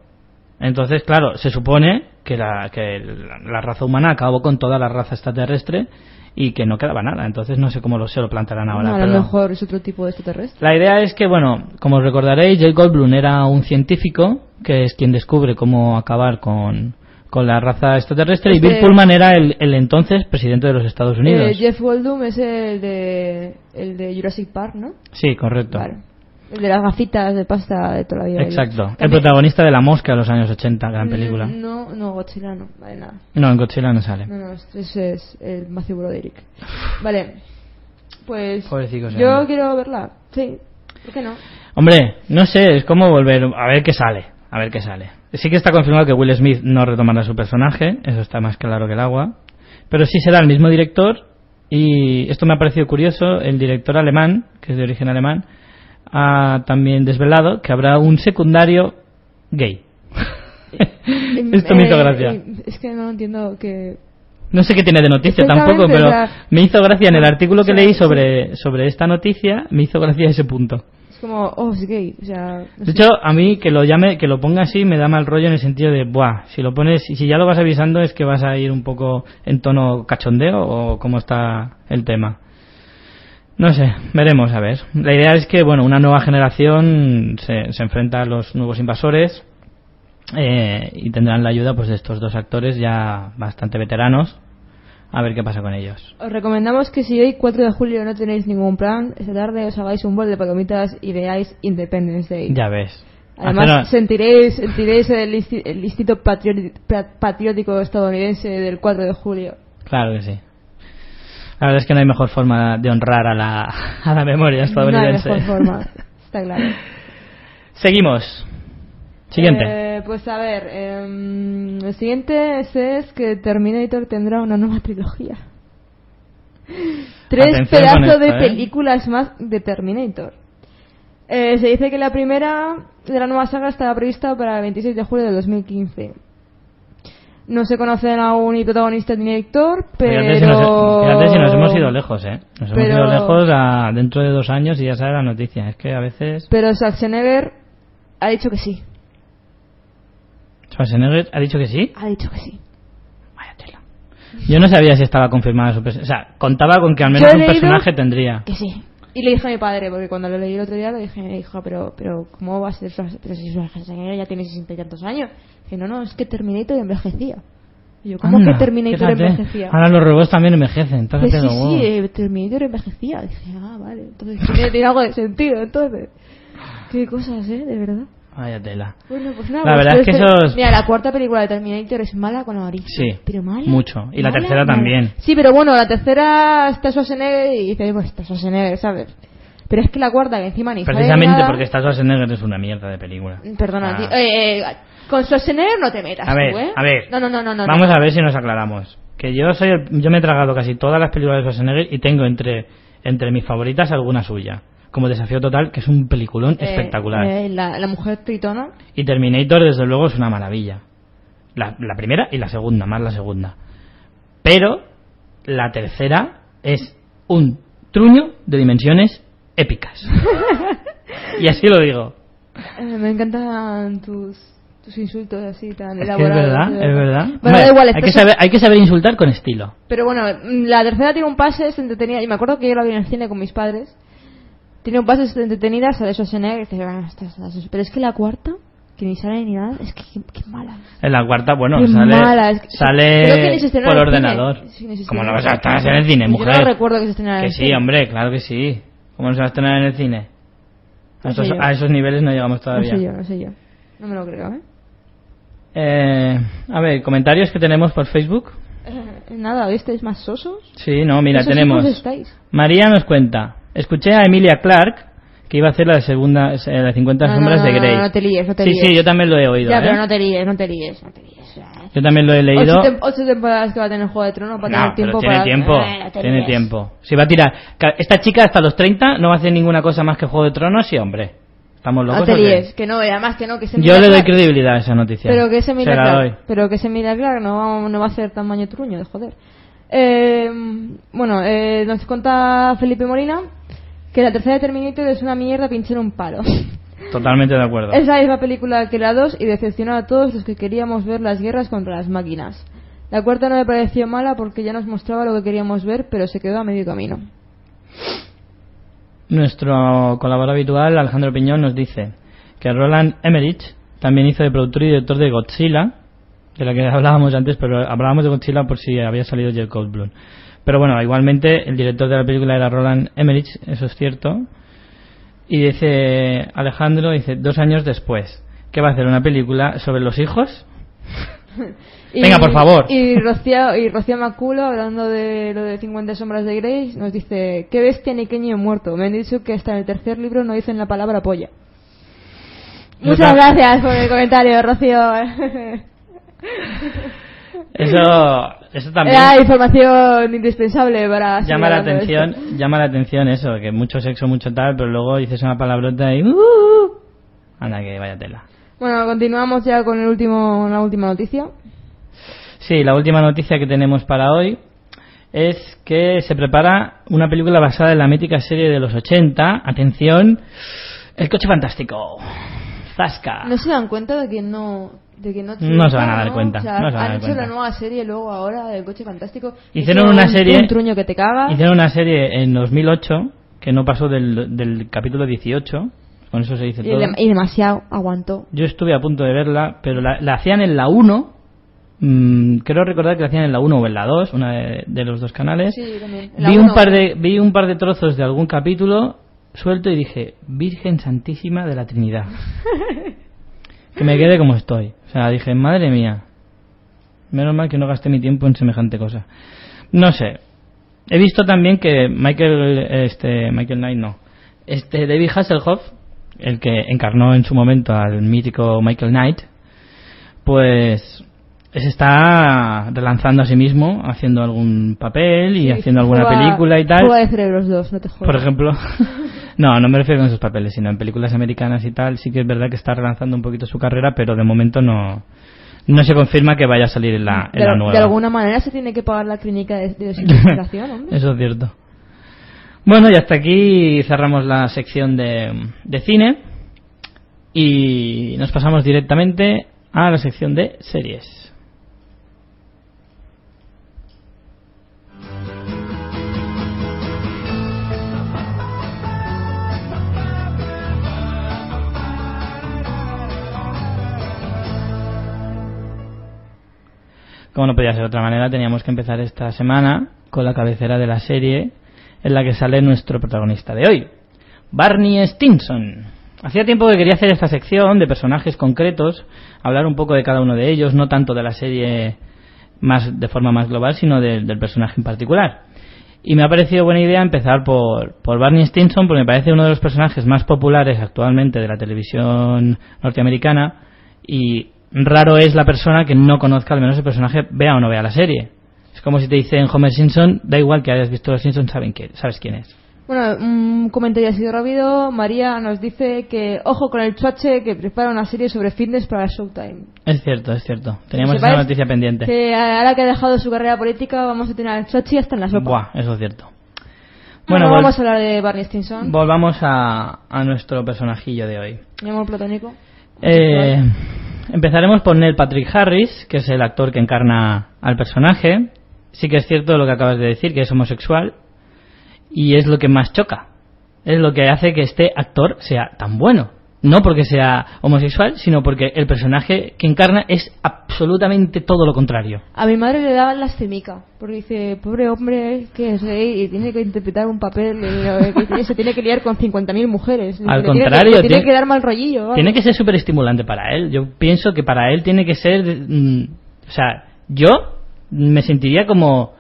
S1: Entonces, claro, se supone que la, que la raza humana acabó con toda la raza extraterrestre y que no quedaba nada. Entonces, no sé cómo lo, se lo plantearán ahora.
S2: No, a lo
S1: pero-
S2: mejor es otro tipo de extraterrestre.
S1: la idea es que, bueno, como os recordaréis, Jay Goldblum era un científico que es quien descubre cómo acabar con, con la raza extraterrestre y
S2: Este-
S1: Bill Pullman era el, el entonces presidente de los Estados Unidos.
S2: Eh, Jeff Goldblum es el de, el de Jurassic Park, ¿no?
S1: Sí, correcto.
S2: Vale. El de las gafitas de pasta de toda la vida.
S1: Exacto. El
S2: También-
S1: protagonista de La Mosca de los años 80, gran película.
S2: Mm, No, no, Godzilla no. Vale, nada.
S1: No, en Godzilla no sale.
S2: No, no, ese es el Matthew Broderick. Vale. Pues.
S1: Pobrecito
S2: Yo
S1: hombre.
S2: quiero verla. Sí. ¿Por qué no?
S1: Hombre, no sé, es como volver a ver qué sale. A ver qué sale. Sí que está confirmado que Will Smith no retomará su personaje, eso está más claro que el agua. Pero sí será el mismo director y esto me ha parecido curioso, el director alemán, que es de origen alemán, ha también desvelado que habrá un secundario gay. esto me hizo
S2: Eh,
S1: gracia.
S2: eh, Es que no entiendo que.
S1: No sé qué tiene de noticia tampoco, pero me hizo gracia en el artículo que leí
S2: sí.
S1: sobre, sobre esta noticia, me hizo gracia ese punto.
S2: Como, oh, es gay. O sea. no
S1: De
S2: sé.
S1: hecho, a mí que lo llame, que lo ponga así me da mal rollo en el sentido de, buah, si lo pones, si ya lo vas avisando es que vas a ir un poco en tono cachondeo o cómo está el tema. No sé, veremos a ver. La idea es que, bueno, una nueva generación se, se enfrenta a los nuevos invasores eh, y tendrán la ayuda pues de estos dos actores ya bastante veteranos. A ver qué pasa con ellos.
S2: Os recomendamos que si hoy 4 de julio no tenéis ningún plan, esta tarde os hagáis un bol de palomitas y veáis Independence Day.
S1: Ya ves.
S2: Además,
S1: Hacer-
S2: sentiréis, sentiréis el, el instinto patriótico estadounidense del 4 de julio.
S1: Claro que sí. La verdad es que no hay mejor forma de honrar a la, a la memoria
S2: No hay
S1: estadounidense.
S2: mejor forma, está claro.
S1: Seguimos. Siguiente.
S2: Eh, pues a ver, em, el siguiente es, es que Terminator tendrá una nueva trilogía. Tres
S1: Atención
S2: pedazos de
S1: ¿eh?
S2: películas más de Terminator. Eh, se dice que la primera de la nueva saga estaba prevista para el 26 de julio de 2015. No se conocen aún ni protagonista ni director, pero...
S1: Fíjate, si nos, fíjate si nos hemos ido lejos, ¿eh? Nos hemos
S2: Pero-
S1: ido lejos a dentro de dos años y ya sale la noticia. Es que a veces
S2: Pero Schwarzenegger ha dicho que sí.
S1: Schwarzenegger ha dicho que sí.
S2: Ha dicho que sí.
S1: Vaya tela. Yo no sabía si estaba confirmada su personaje. O sea, contaba con que al menos un personaje tendría.
S2: Que sí. Y le dije a mi padre, porque cuando lo leí el otro día le dije, hijo, pero, pero ¿cómo va a ser? Pero si Schwarzenegger ya tiene sesenta y tantos años. Dije, no, no, es que Terminator envejecía. Y yo, ¿cómo
S1: Anda,
S2: que Terminator
S1: fíjate.
S2: envejecía?
S1: Ahora los robots también envejecen.
S2: Pues
S1: Entonces,
S2: sí,
S1: los huevos.
S2: sí, eh, Terminator envejecía. Dije, ah, vale, entonces tiene, tiene algo de sentido, entonces. Qué cosas, ¿eh? De verdad.
S1: Vaya tela.
S2: Bueno, pues nada.
S1: La
S2: pues
S1: verdad es que
S2: este-
S1: esos-
S2: Mira, la cuarta película de Terminator es mala con nariz.
S1: Sí,
S2: Pero mala.
S1: mucho. Y la
S2: mala,
S1: tercera
S2: mala.
S1: también.
S2: Sí, pero bueno, la tercera está Schwarzenegger y dices, pues está Schwarzenegger, ¿sabes? Pero es que la cuarta, que encima ni
S1: Precisamente
S2: nada-
S1: porque está Schwarzenegger es una mierda de película.
S2: Perdona,
S1: Ah.
S2: tío. Eh, eh, con Schwarzenegger no te metas
S1: A ver,
S2: tú, ¿eh?
S1: a ver.
S2: No, no, no, no. no
S1: Vamos
S2: no.
S1: a ver si nos aclaramos. Que yo soy el- yo me he tragado casi todas las películas de Schwarzenegger y tengo entre entre mis favoritas alguna suya. Como Desafío Total, que es un peliculón
S2: Eh,
S1: espectacular.
S2: eh, la, la mujer tritona.
S1: Y Terminator, desde luego, es una maravilla. La, la primera y la segunda, más la segunda. Pero la tercera es un truño de dimensiones épicas. y así lo digo.
S2: Eh, me encantan tus, tus insultos así tan
S1: Es que es
S2: elaborados.
S1: verdad, es verdad.
S2: Bueno, da igual,
S1: hay, que saber, hay que saber insultar con estilo.
S2: Pero bueno, la tercera tiene un pase, es entretenida. Y me acuerdo que yo la vi en el cine con mis padres. Tiene un pase es entretenida, sale Schwarzenegger. Esta- esta- pero es que la cuarta, que ni sale ni nada, es que qué, qué mala.
S1: En la cuarta, bueno,
S2: Qué
S1: sale,
S2: mala, es que- que se
S1: sale
S2: estrenó
S1: por ordenador.
S2: Sí, se
S1: Como no vas a estrenar en el cine,
S2: Yo
S1: mujer.
S2: no recuerdo que se estrenara en
S1: Que sí,
S2: cine.
S1: hombre, claro que sí. ¿Cómo no se va a estrenar en el cine? A
S2: No
S1: esos,
S2: yo.
S1: a esos niveles no llegamos
S2: No
S1: todavía.
S2: sé yo, no sé yo. No me lo creo, ¿eh?
S1: Eh, a ver, comentarios que tenemos por Facebook.
S2: Eh, Nada, ¿hoy estáis más sosos?
S1: Sí, no, mira, tenemos.
S2: estáis?
S1: María nos cuenta. Escuché a Emilia Clark que iba a hacer la segunda, eh, las 50
S2: No,
S1: sombras
S2: no,
S1: de
S2: no,
S1: Grey.
S2: no, te líes, no te
S1: sí,
S2: líes.
S1: sí, yo también lo he oído.
S2: Ya,
S1: ¿eh?
S2: pero no te líes, no te líes, no te líes. eh.
S1: Yo también lo he leído.
S2: Ocho, tem- ocho temporadas que va a tener Juego de Tronos para
S1: No,
S2: tener tiempo
S1: pero tiene
S2: para...
S1: tiempo,
S2: te
S1: tiene
S2: líes.
S1: tiempo. Si va a tirar. Esta chica hasta los 30 no va a hacer ninguna cosa más que Juego de Tronos y hombre. ¿Estamos locos?
S2: No te líes, que no, además que no, que se
S1: Yo
S2: mira
S1: le doy
S2: Clark-
S1: credibilidad a esa noticia.
S2: Pero que ese
S1: Se
S2: Clarke,
S1: doy.
S2: pero que ese Emilia Clarke no va, no va a hacer tamaño truño, de joder. Eh, bueno, eh, nos cuenta Felipe Molina que la tercera de Terminator es una mierda pinchar un palo.
S1: Totalmente de acuerdo.
S2: Es la misma película que la 2 y decepcionó a todos los que queríamos ver las guerras contra las máquinas. La cuarta no me pareció mala porque ya nos mostraba lo que queríamos ver, pero se quedó a medio camino.
S1: Nuestro colaborador habitual, Alejandro Piñón, nos dice que Roland Emmerich también hizo de productor y director de Godzilla, de la que hablábamos antes, pero hablábamos de Godzilla por si había salido Jeff Goldblum. Pero bueno, igualmente el director de la película era Roland Emmerich, eso es cierto. Y dice Alejandro, dice, dos años después, ¿qué va a hacer? ¿Una película sobre los hijos? Venga, por favor.
S2: Y Rocío, y Rocío Maculo, hablando de lo de 50 sombras de Grey, nos dice, qué bestia ni qué niño muerto. Me han dicho que hasta en el tercer libro no dicen la palabra polla. Muchas gracias por el comentario, Rocío.
S1: Eso, eso también
S2: Era información indispensable para...
S1: llama la atención, llama la atención eso, que mucho sexo, mucho tal, pero luego dices una palabrota y... "Uh". anda, que vaya tela.
S2: Bueno, continuamos ya con el último, la última noticia.
S1: Sí, la última noticia que tenemos para hoy es que se prepara una película basada en la mítica serie de los 80. Atención, El coche fantástico. Zasca.
S2: No se dan cuenta de que no... De que no,
S1: No se van a dar
S2: ¿no?
S1: cuenta,
S2: O sea,
S1: no se van a
S2: han
S1: dar
S2: hecho
S1: cuenta.
S2: la nueva serie luego ahora del coche fantástico.
S1: Hicieron una
S2: un-
S1: serie-
S2: Un truño que te cagas.
S1: Hicieron una serie en 2008 que no pasó del, del capítulo 18. Con eso se dice
S2: y,
S1: todo.
S2: y demasiado aguantó.
S1: Yo estuve a punto de verla, pero la, la hacían en la 1. mm, creo recordar que la hacían en la 1 o en la 2, una de, de los dos canales.
S2: Sí, también.
S1: Vi, un par de, vi un par de trozos de algún capítulo suelto y dije, Virgen Santísima de la Trinidad. que me quede como estoy. O sea, dije, madre mía. Menos mal que no gasté mi tiempo en semejante cosa. No sé. He visto también que Michael, este, Michael Knight no. Este, David Hasselhoff, el que encarnó en su momento al mítico Michael Knight, pues se está relanzando a sí mismo, haciendo algún papel y
S2: Sí,
S1: haciendo alguna película y tal.
S2: Fuga de cerebros 2, no te jodas.
S1: Por ejemplo, no, no me refiero con esos papeles, sino en películas americanas y tal. Sí que es verdad que está relanzando un poquito su carrera, pero de momento no, no se confirma que vaya a salir en la, en
S2: de,
S1: la nueva.
S2: de alguna manera se tiene que pagar la clínica de, de desintoxicación.
S1: Eso es cierto. Bueno, y hasta aquí cerramos la sección de, de cine y nos pasamos directamente a la sección de series. Como no podía ser de otra manera, teníamos que empezar esta semana con la cabecera de la serie en la que sale nuestro protagonista de hoy, Barney Stinson. Hacía tiempo que quería hacer esta sección de personajes concretos, hablar un poco de cada uno de ellos, no tanto de la serie más de forma más global, sino de- del personaje en particular. Y me ha parecido buena idea empezar por, por Barney Stinson, porque me parece uno de los personajes más populares actualmente de la televisión norteamericana y raro es la persona que no conozca al menos el personaje, vea o no vea la serie. Es como si te dicen Homer Simpson, da igual que hayas visto los Simpsons, saben que, sabes quién es.
S2: Bueno, un comentario así rápido. María nos dice que, ojo con el chuache que prepara una serie sobre fitness para Showtime.
S1: Es cierto, es cierto. Teníamos esa noticia pendiente.
S2: Que ahora que ha dejado su carrera política vamos a tener al chuache hasta en la sopa.
S1: Buah, eso es cierto.
S2: Bueno,
S1: Bueno, vol-
S2: vamos a hablar de Barney Stinson.
S1: volvamos a, a nuestro personajillo de hoy.
S2: Mi amor platónico.
S1: Eh, empezaremos por Neil Patrick Harris, que es el actor que encarna al personaje. Sí que es cierto lo que acabas de decir, que es homosexual. Y es lo que más choca. Es lo que hace que este actor sea tan bueno. No porque sea homosexual, sino porque el personaje que encarna es absolutamente todo lo contrario.
S2: A mi madre le daban lastimica, porque dice, pobre hombre que es gay y tiene que interpretar un papel que tiene- se tiene que liar con 50.000 mujeres.
S1: Al
S2: Le tiene que-
S1: contrario,
S2: tiene que dar mal rollillo.
S1: Tiene que ser súper estimulante para él. Yo pienso que para él tiene que ser. mm, o sea, yo me sentiría como.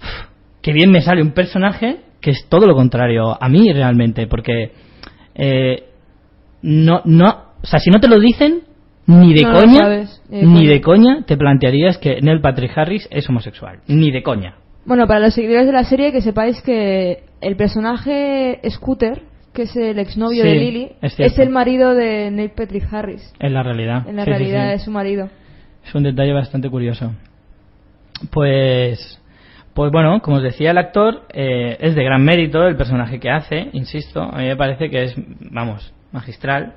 S1: "Uf, Qué bien me sale un personaje que es todo lo contrario a mí realmente, porque. eh, no, no. O sea, si no te lo dicen, ni de
S2: No
S1: coña.
S2: sabes, ni de
S1: ni
S2: coña.
S1: de coña te plantearías que Neil Patrick Harris es homosexual. Ni de coña.
S2: Bueno, para los seguidores de la serie, que sepáis que el personaje Scooter, que es el exnovio
S1: Sí,
S2: de Lily,
S1: es
S2: el marido de Neil Patrick Harris.
S1: En la realidad.
S2: En la
S1: sí,
S2: realidad
S1: sí.
S2: es su marido.
S1: Es un detalle bastante curioso. Pues, pues bueno, como os decía, el actor eh, es de gran mérito el personaje que hace, insisto. A mí me parece que es, vamos, magistral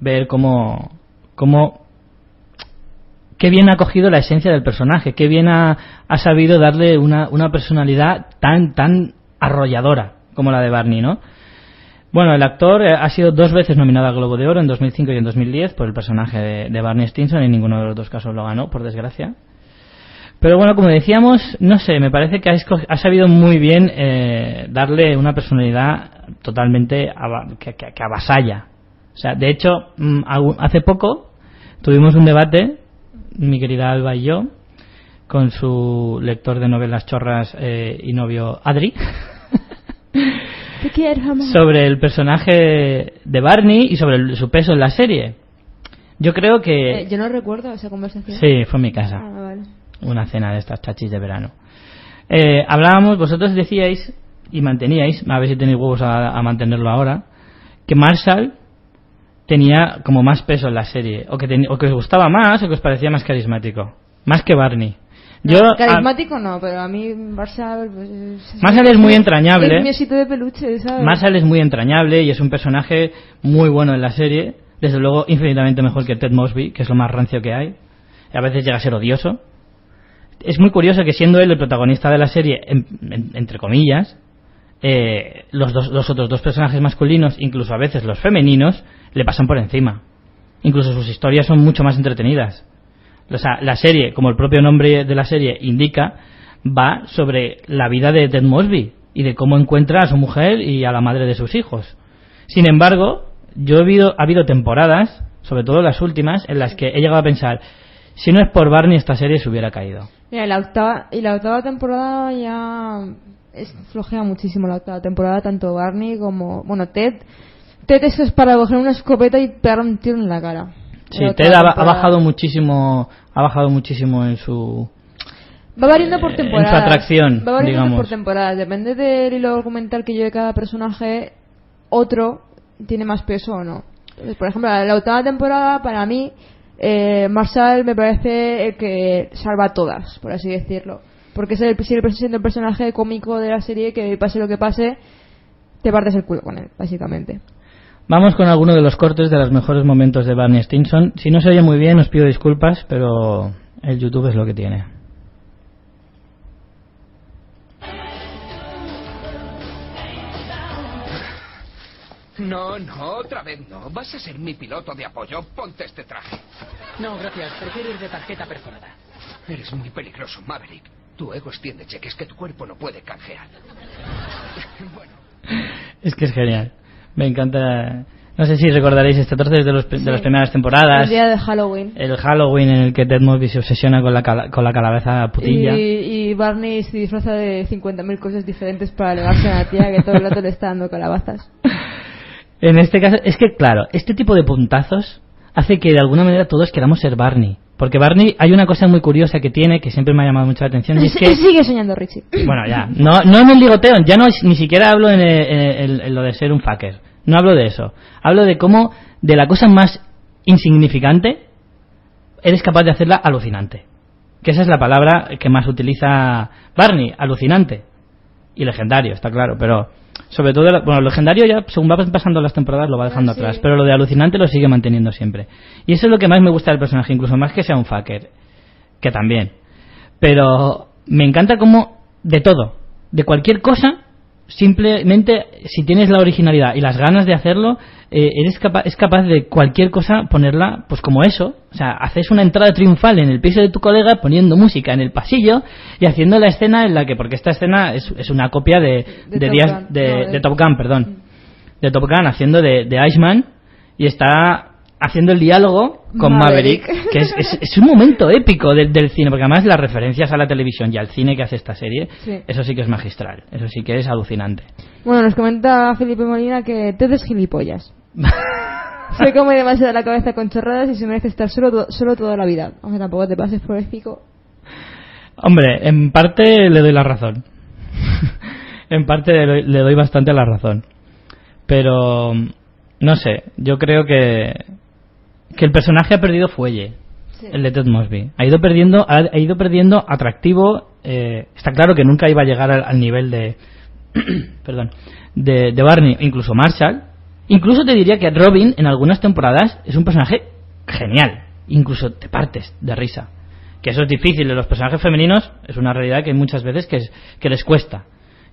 S1: ver cómo, cómo qué bien ha cogido la esencia del personaje, qué bien ha, ha sabido darle una, una personalidad tan, tan arrolladora como la de Barney, ¿no? Bueno, el actor eh, ha sido dos veces nominado al Globo de Oro en 2005 y en 2010 por el personaje de, de Barney Stinson. En ninguno de los dos casos lo ganó, por desgracia. Pero bueno, como decíamos, no sé, me parece que ha, sabido muy bien eh, darle una personalidad totalmente que, que- que avasalla. O sea, de hecho, mm, hace poco tuvimos un debate, mi querida Alba y yo, con su lector de novelas chorras eh, y novio Adri. Sobre el personaje de Barney y sobre el- su peso en la serie. Yo creo que...
S2: Eh, yo no recuerdo esa conversación.
S1: Sí, fue en mi casa.
S2: Ah, vale.
S1: Una cena de estas chachis de verano. Eh, hablábamos, vosotros decíais y manteníais, a ver si tenéis huevos a, a mantenerlo ahora, que Marshall tenía como más peso en la serie, o que, o que os gustaba más, o que os parecía más carismático. Más que Barney. Yo,
S2: No,
S1: a-
S2: carismático no, pero a mí Marshall... Pues, es-
S1: Marshall es muy entrañable.
S2: Es mi osito de peluche, ¿sabes?
S1: Marshall es muy entrañable y es un personaje muy bueno en la serie. Desde luego, infinitamente mejor que Ted Mosby, que es lo más rancio que hay. Y a veces llega a ser odioso. Es muy curioso que siendo él el protagonista de la serie, en- en- entre comillas, eh, los, dos, los otros dos personajes masculinos, incluso a veces los femeninos, le pasan por encima. Incluso sus historias son mucho más entretenidas. O sea, la serie, como el propio nombre de la serie indica, va sobre la vida de Ted Mosby y de cómo encuentra a su mujer y a la madre de sus hijos. Sin embargo, yo he ha habido temporadas, sobre todo las últimas, en las que he llegado a pensar, si no es por Barney esta serie se hubiera caído.
S2: Mira, la octava, y la octava temporada ya es, flojea muchísimo la octava temporada, tanto Barney como, bueno, Ted. Ted eso es para coger una escopeta y pegar un tiro en la cara.
S1: Sí,
S2: La
S1: Ted ha, bajado muchísimo, ha bajado muchísimo en su,
S2: Va variando por
S1: eh, en su
S2: temporadas.
S1: atracción,
S2: Va variando
S1: digamos.
S2: por temporadas. Depende del hilo argumental que lleve cada personaje, otro tiene más peso o no. Por ejemplo, la octava temporada, para mí, eh, Marshall me parece el que salva todas, por así decirlo. Porque es el, siendo el personaje cómico de la serie que pase lo que pase, te partes el culo con él, básicamente.
S1: Vamos con alguno de los cortes de los mejores momentos de Barney Stinson. Si no se oye muy bien, os pido disculpas, pero el YouTube es lo que tiene.
S3: No, no, otra vez no. Vas a ser mi piloto de apoyo. Ponte este traje.
S4: No, gracias. Prefiero ir de tarjeta perforada.
S3: Eres muy peligroso, Maverick. Tu ego extiende cheques que tu cuerpo no puede canjear. bueno,
S1: Es que es genial. Me encanta. No sé si recordaréis este trozo de, los, de
S2: Sí.
S1: las primeras temporadas.
S2: El día de Halloween.
S1: El Halloween en el que Ted Mosby se obsesiona con la, cala- con la calabaza putilla.
S2: Y, y Barney se disfraza de 50.000 cosas diferentes para alegarse a la tía que todo el rato le está dando calabazas.
S1: En este caso, es que claro, este tipo de puntazos hace que de alguna manera todos queramos ser Barney. Porque Barney, hay una cosa muy curiosa que tiene que siempre me ha llamado mucho la atención y es que.
S2: Sigue soñando, Richie.
S1: Bueno, ya. No, no en el ligoteo, ya no ni siquiera hablo en, el- en el- en lo de ser un fucker. No hablo de eso. Hablo de cómo, de la cosa más insignificante, eres capaz de hacerla alucinante. Que esa es la palabra que más utiliza Barney, alucinante. Y legendario, está claro, pero sobre todo, bueno, legendario ya según va pasando las temporadas lo va dejando
S2: Ah, sí.
S1: atrás, pero lo de alucinante lo sigue manteniendo siempre. Y eso es lo que más me gusta del personaje, incluso más que sea un fucker, que también. Pero me encanta como de todo, de cualquier cosa, simplemente si tienes la originalidad y las ganas de hacerlo, eh, eres capa es capaz de cualquier cosa ponerla pues como eso. O sea, haces una entrada triunfal en el piso de tu colega poniendo música en el pasillo y haciendo la escena en la que, porque esta escena es, es una copia de,
S2: De
S1: de
S2: Top
S1: días
S2: Gun,
S1: de,
S2: no, de-
S1: de Top Gun, perdón, de Top Gun haciendo de, de Iceman y está haciendo el diálogo con Maverick,
S2: Maverick.
S1: que es, es- es un momento épico del, del cine, porque además las referencias a la televisión y al cine que hace esta serie,
S2: Sí.
S1: eso sí que es magistral, eso sí que es alucinante.
S2: Bueno, nos comenta Felipe Molina que Ted es gilipollas. Se come demasiado la cabeza con chorradas y se merece estar solo, solo toda la vida. Aunque tampoco te pases por el pico.
S1: Hombre, en parte le doy la razón. en parte le doy, le doy bastante la razón. Pero, no sé, yo creo que, que el personaje ha perdido fuelle.
S2: Sí.
S1: El de Ted Mosby. Ha ido perdiendo, ha, ha ido perdiendo atractivo. eh, está claro que nunca iba a llegar al, al nivel de, perdón, de, de Barney, incluso Marshall. Incluso te diría que Robin en algunas temporadas es un personaje genial. Incluso te partes de risa. Que eso es difícil de los personajes femeninos, es una realidad que hay muchas veces que, es- que les cuesta.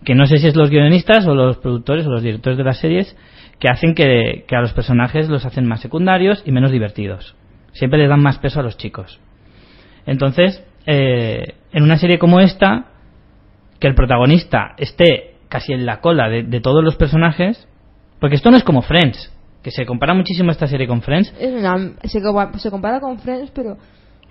S1: Que no sé si es los guionistas o los productores o los directores de las series que hacen que, que a los personajes los hacen más secundarios y menos divertidos. Siempre les dan más peso a los chicos. Entonces, eh, en una serie como esta, que el protagonista esté casi en la cola de, de todos los personajes, porque esto no es como Friends, que se compara muchísimo esta serie con Friends.
S2: Una- se, se compara con Friends, pero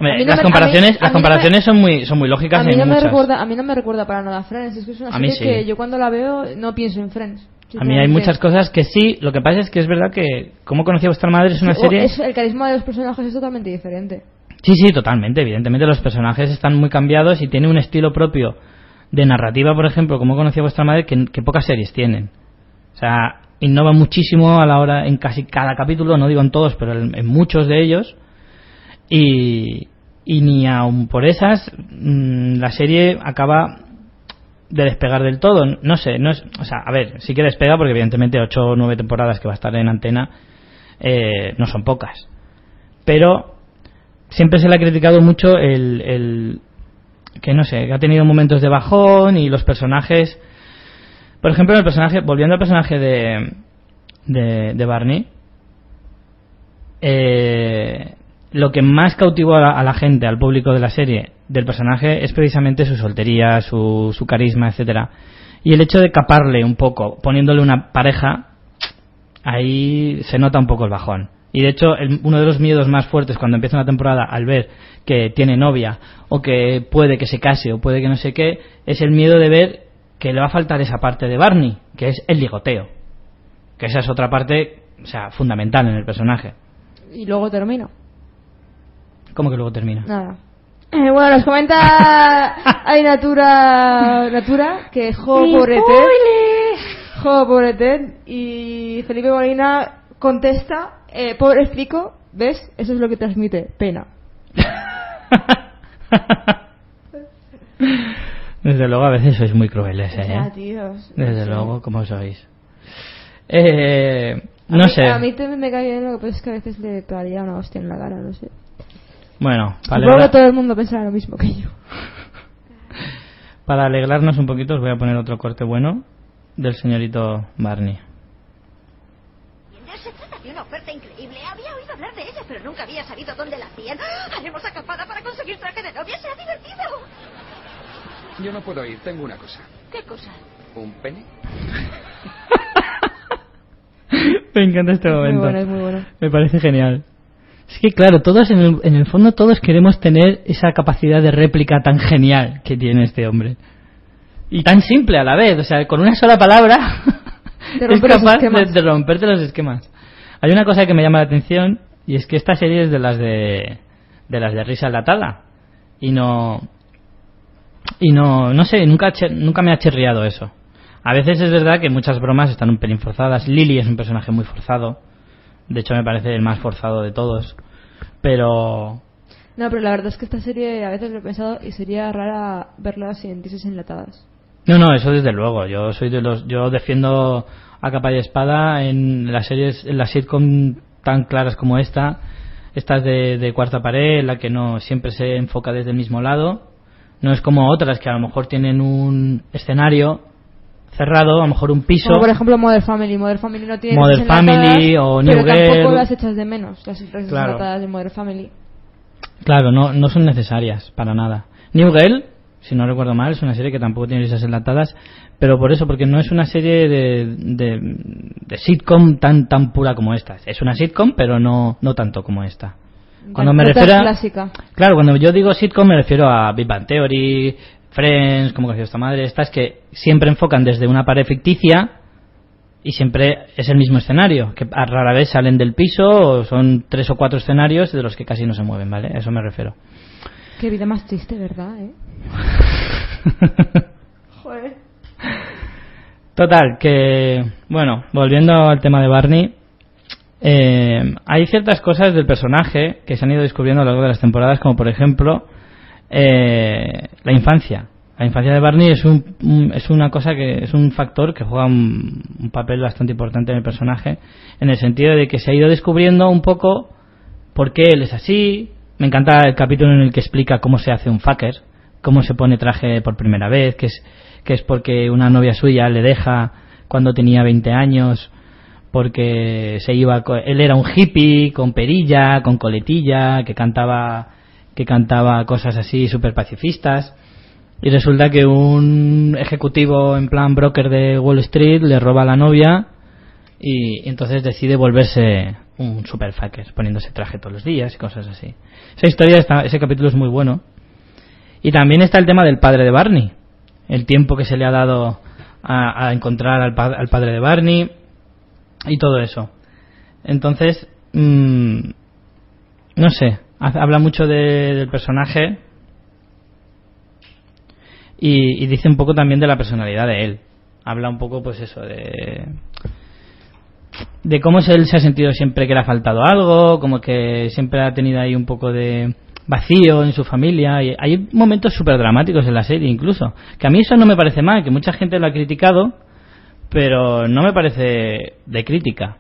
S2: no
S1: las
S2: me-
S1: comparaciones,
S2: mí-
S1: las
S2: mí no me-
S1: comparaciones son muy, son muy lógicas
S2: a mí no me
S1: muchas.
S2: recuerda a mí no me recuerda para nada a Friends es que es una serie
S1: sí.
S2: que yo cuando la veo no pienso en Friends
S1: A mí hay muchas cosas que sí, lo que pasa es que es verdad que ¿Cómo conocía a vuestra madre? es una
S2: Sí,
S1: serie...
S2: es- el carisma de los personajes es totalmente diferente
S1: Sí, sí, totalmente. Evidentemente los personajes están muy cambiados y tiene un estilo propio de narrativa, por ejemplo, como conocía vuestra madre, que, que pocas series tienen. O sea, innova muchísimo a la hora, en casi cada capítulo, no digo en todos, pero en, en muchos de ellos. Y, y ni aun por esas, mm, la serie acaba de despegar del todo. No sé, no es, o sea, a ver, sí que despega porque evidentemente 8 o 9 temporadas que va a estar en antena eh, no son pocas. Pero siempre se le ha criticado mucho el, el que no sé, que ha tenido momentos de bajón y los personajes por ejemplo el personaje volviendo al personaje de de, de Barney eh, lo que más cautivó a la, gente al público de la serie del personaje es precisamente su soltería su, su carisma etcétera y el hecho de caparle un poco poniéndole una pareja ahí se nota un poco el bajón. Y de hecho, el- uno de los miedos más fuertes cuando empieza una temporada al ver que tiene novia o que puede que se case o puede que no sé qué, es el miedo de ver que le va a faltar esa parte de Barney, que es el ligoteo. Que esa es otra parte, o sea, fundamental en el personaje.
S2: y luego termino
S1: ¿Cómo que luego termina?
S2: nada Eh, bueno nos comenta hay Natura Natura que jo pobre Ted jo pobre Ted y Felipe Molina contesta eh, pobre explico ves eso es lo que transmite pena
S1: Desde luego, a veces sois muy crueles, ¿eh?
S2: Ya, tíos.
S1: Desde
S2: Sí.
S1: luego, como sois. Eh,
S2: A
S1: no
S2: mí-
S1: sé.
S2: A mí también me cae bien, lo que pasa es que a veces le pegaría una hostia en la cara, no sé.
S1: Bueno, para,
S2: Supongo que
S1: alegra-
S2: todo el mundo pensará lo mismo que yo.
S1: para alegrarnos un poquito os voy a poner otro corte bueno del señorito Barney.
S5: Se trata de una oferta increíble. Había oído hablar de ella, pero nunca había sabido dónde la hacían. Haremos acampada para conseguir traje de novia. Será divertido.
S3: Yo no puedo ir, tengo una cosa.
S5: ¿Qué cosa?
S3: ¿Un pene?
S1: Me encanta este
S2: Muy
S1: momento.
S2: bueno, es muy bueno.
S1: Me parece genial. Es que claro, todos en el, en el fondo todos queremos tener esa capacidad de réplica tan genial que tiene este hombre. Y tan simple a la vez, o sea, con una sola palabra es capaz de, romperte los esquemas. Hay una cosa que me llama la atención y es que esta serie es de las de de las de risa enlatada y no y no no sé, nunca nunca me ha chirriado eso. A veces es verdad que muchas bromas están un pelín forzadas. Lily es un personaje muy forzado. De hecho, me parece el más forzado de todos. Pero.
S2: No, pero la verdad es que esta serie a veces lo he pensado y sería rara verla sin tises enlatadas.
S1: No, no, eso desde luego. Yo soy de los. Yo defiendo a capa y espada en las series, en las sitcom tan claras como esta. Estas de, de cuarta pared, en la que no siempre se enfoca desde el mismo lado. No es como otras que a lo mejor tienen un escenario cerrado, a lo mejor un piso.
S2: Como por ejemplo Modern Family. Modern Family no tiene
S1: Modern
S2: enlatadas,
S1: Family o
S2: pero
S1: New
S2: tampoco
S1: Girl.
S2: las echas de menos, las tises
S1: Claro.
S2: enlatadas de Modern Family.
S1: Claro, no, no son necesarias para nada. New Girl, si no recuerdo mal, es una serie que tampoco tiene risas enlatadas, pero por eso, porque no es una serie de, de, de sitcom tan tan pura como esta. Es una sitcom, pero no, no tanto como esta. Cuando me refiero a-
S2: clásica.
S1: Claro, cuando yo digo sitcom me refiero a Big Bang Theory, Friends, como conoció esta madre, estas que siempre enfocan desde una pared ficticia y siempre es el mismo escenario, que a rara vez salen del piso o son tres o cuatro escenarios de los que casi no se mueven, ¿vale? A eso me refiero.
S2: Qué vida más triste, ¿verdad? Eh? Joder.
S1: Total, que, bueno, volviendo al tema de Barney, eh, hay ciertas cosas del personaje que se han ido descubriendo a lo largo de las temporadas, como por ejemplo eh, la infancia. La infancia de Barney es, un, es una cosa que es un factor que juega un, un papel bastante importante en el personaje, en el sentido de que se ha ido descubriendo un poco por qué él es así. Me encanta el capítulo en el que explica cómo se hace un fucker, cómo se pone traje por primera vez, que es, que es porque una novia suya le deja cuando tenía 20 años, porque se iba, él era un hippie con perilla, con coletilla, que cantaba, que cantaba cosas así súper pacifistas. Y resulta que un ejecutivo en plan broker de Wall Street le roba a la novia y entonces decide volverse un super fucker, poniéndose traje todos los días y cosas así. Esa historia, está, ese capítulo es muy bueno. Y también está el tema del padre de Barney, el tiempo que se le ha dado a, encontrar al, al padre de Barney y todo eso. Entonces, mm, no sé, habla mucho de- del personaje y, dice un poco también de la personalidad de él. Habla un poco, pues eso, de de cómo él se ha sentido siempre que le ha faltado algo, como que siempre ha tenido ahí un poco de vacío en su familia. Y hay momentos súper dramáticos en la serie incluso. Que a mí eso no me parece mal, que mucha gente lo ha criticado, pero no me parece de crítica.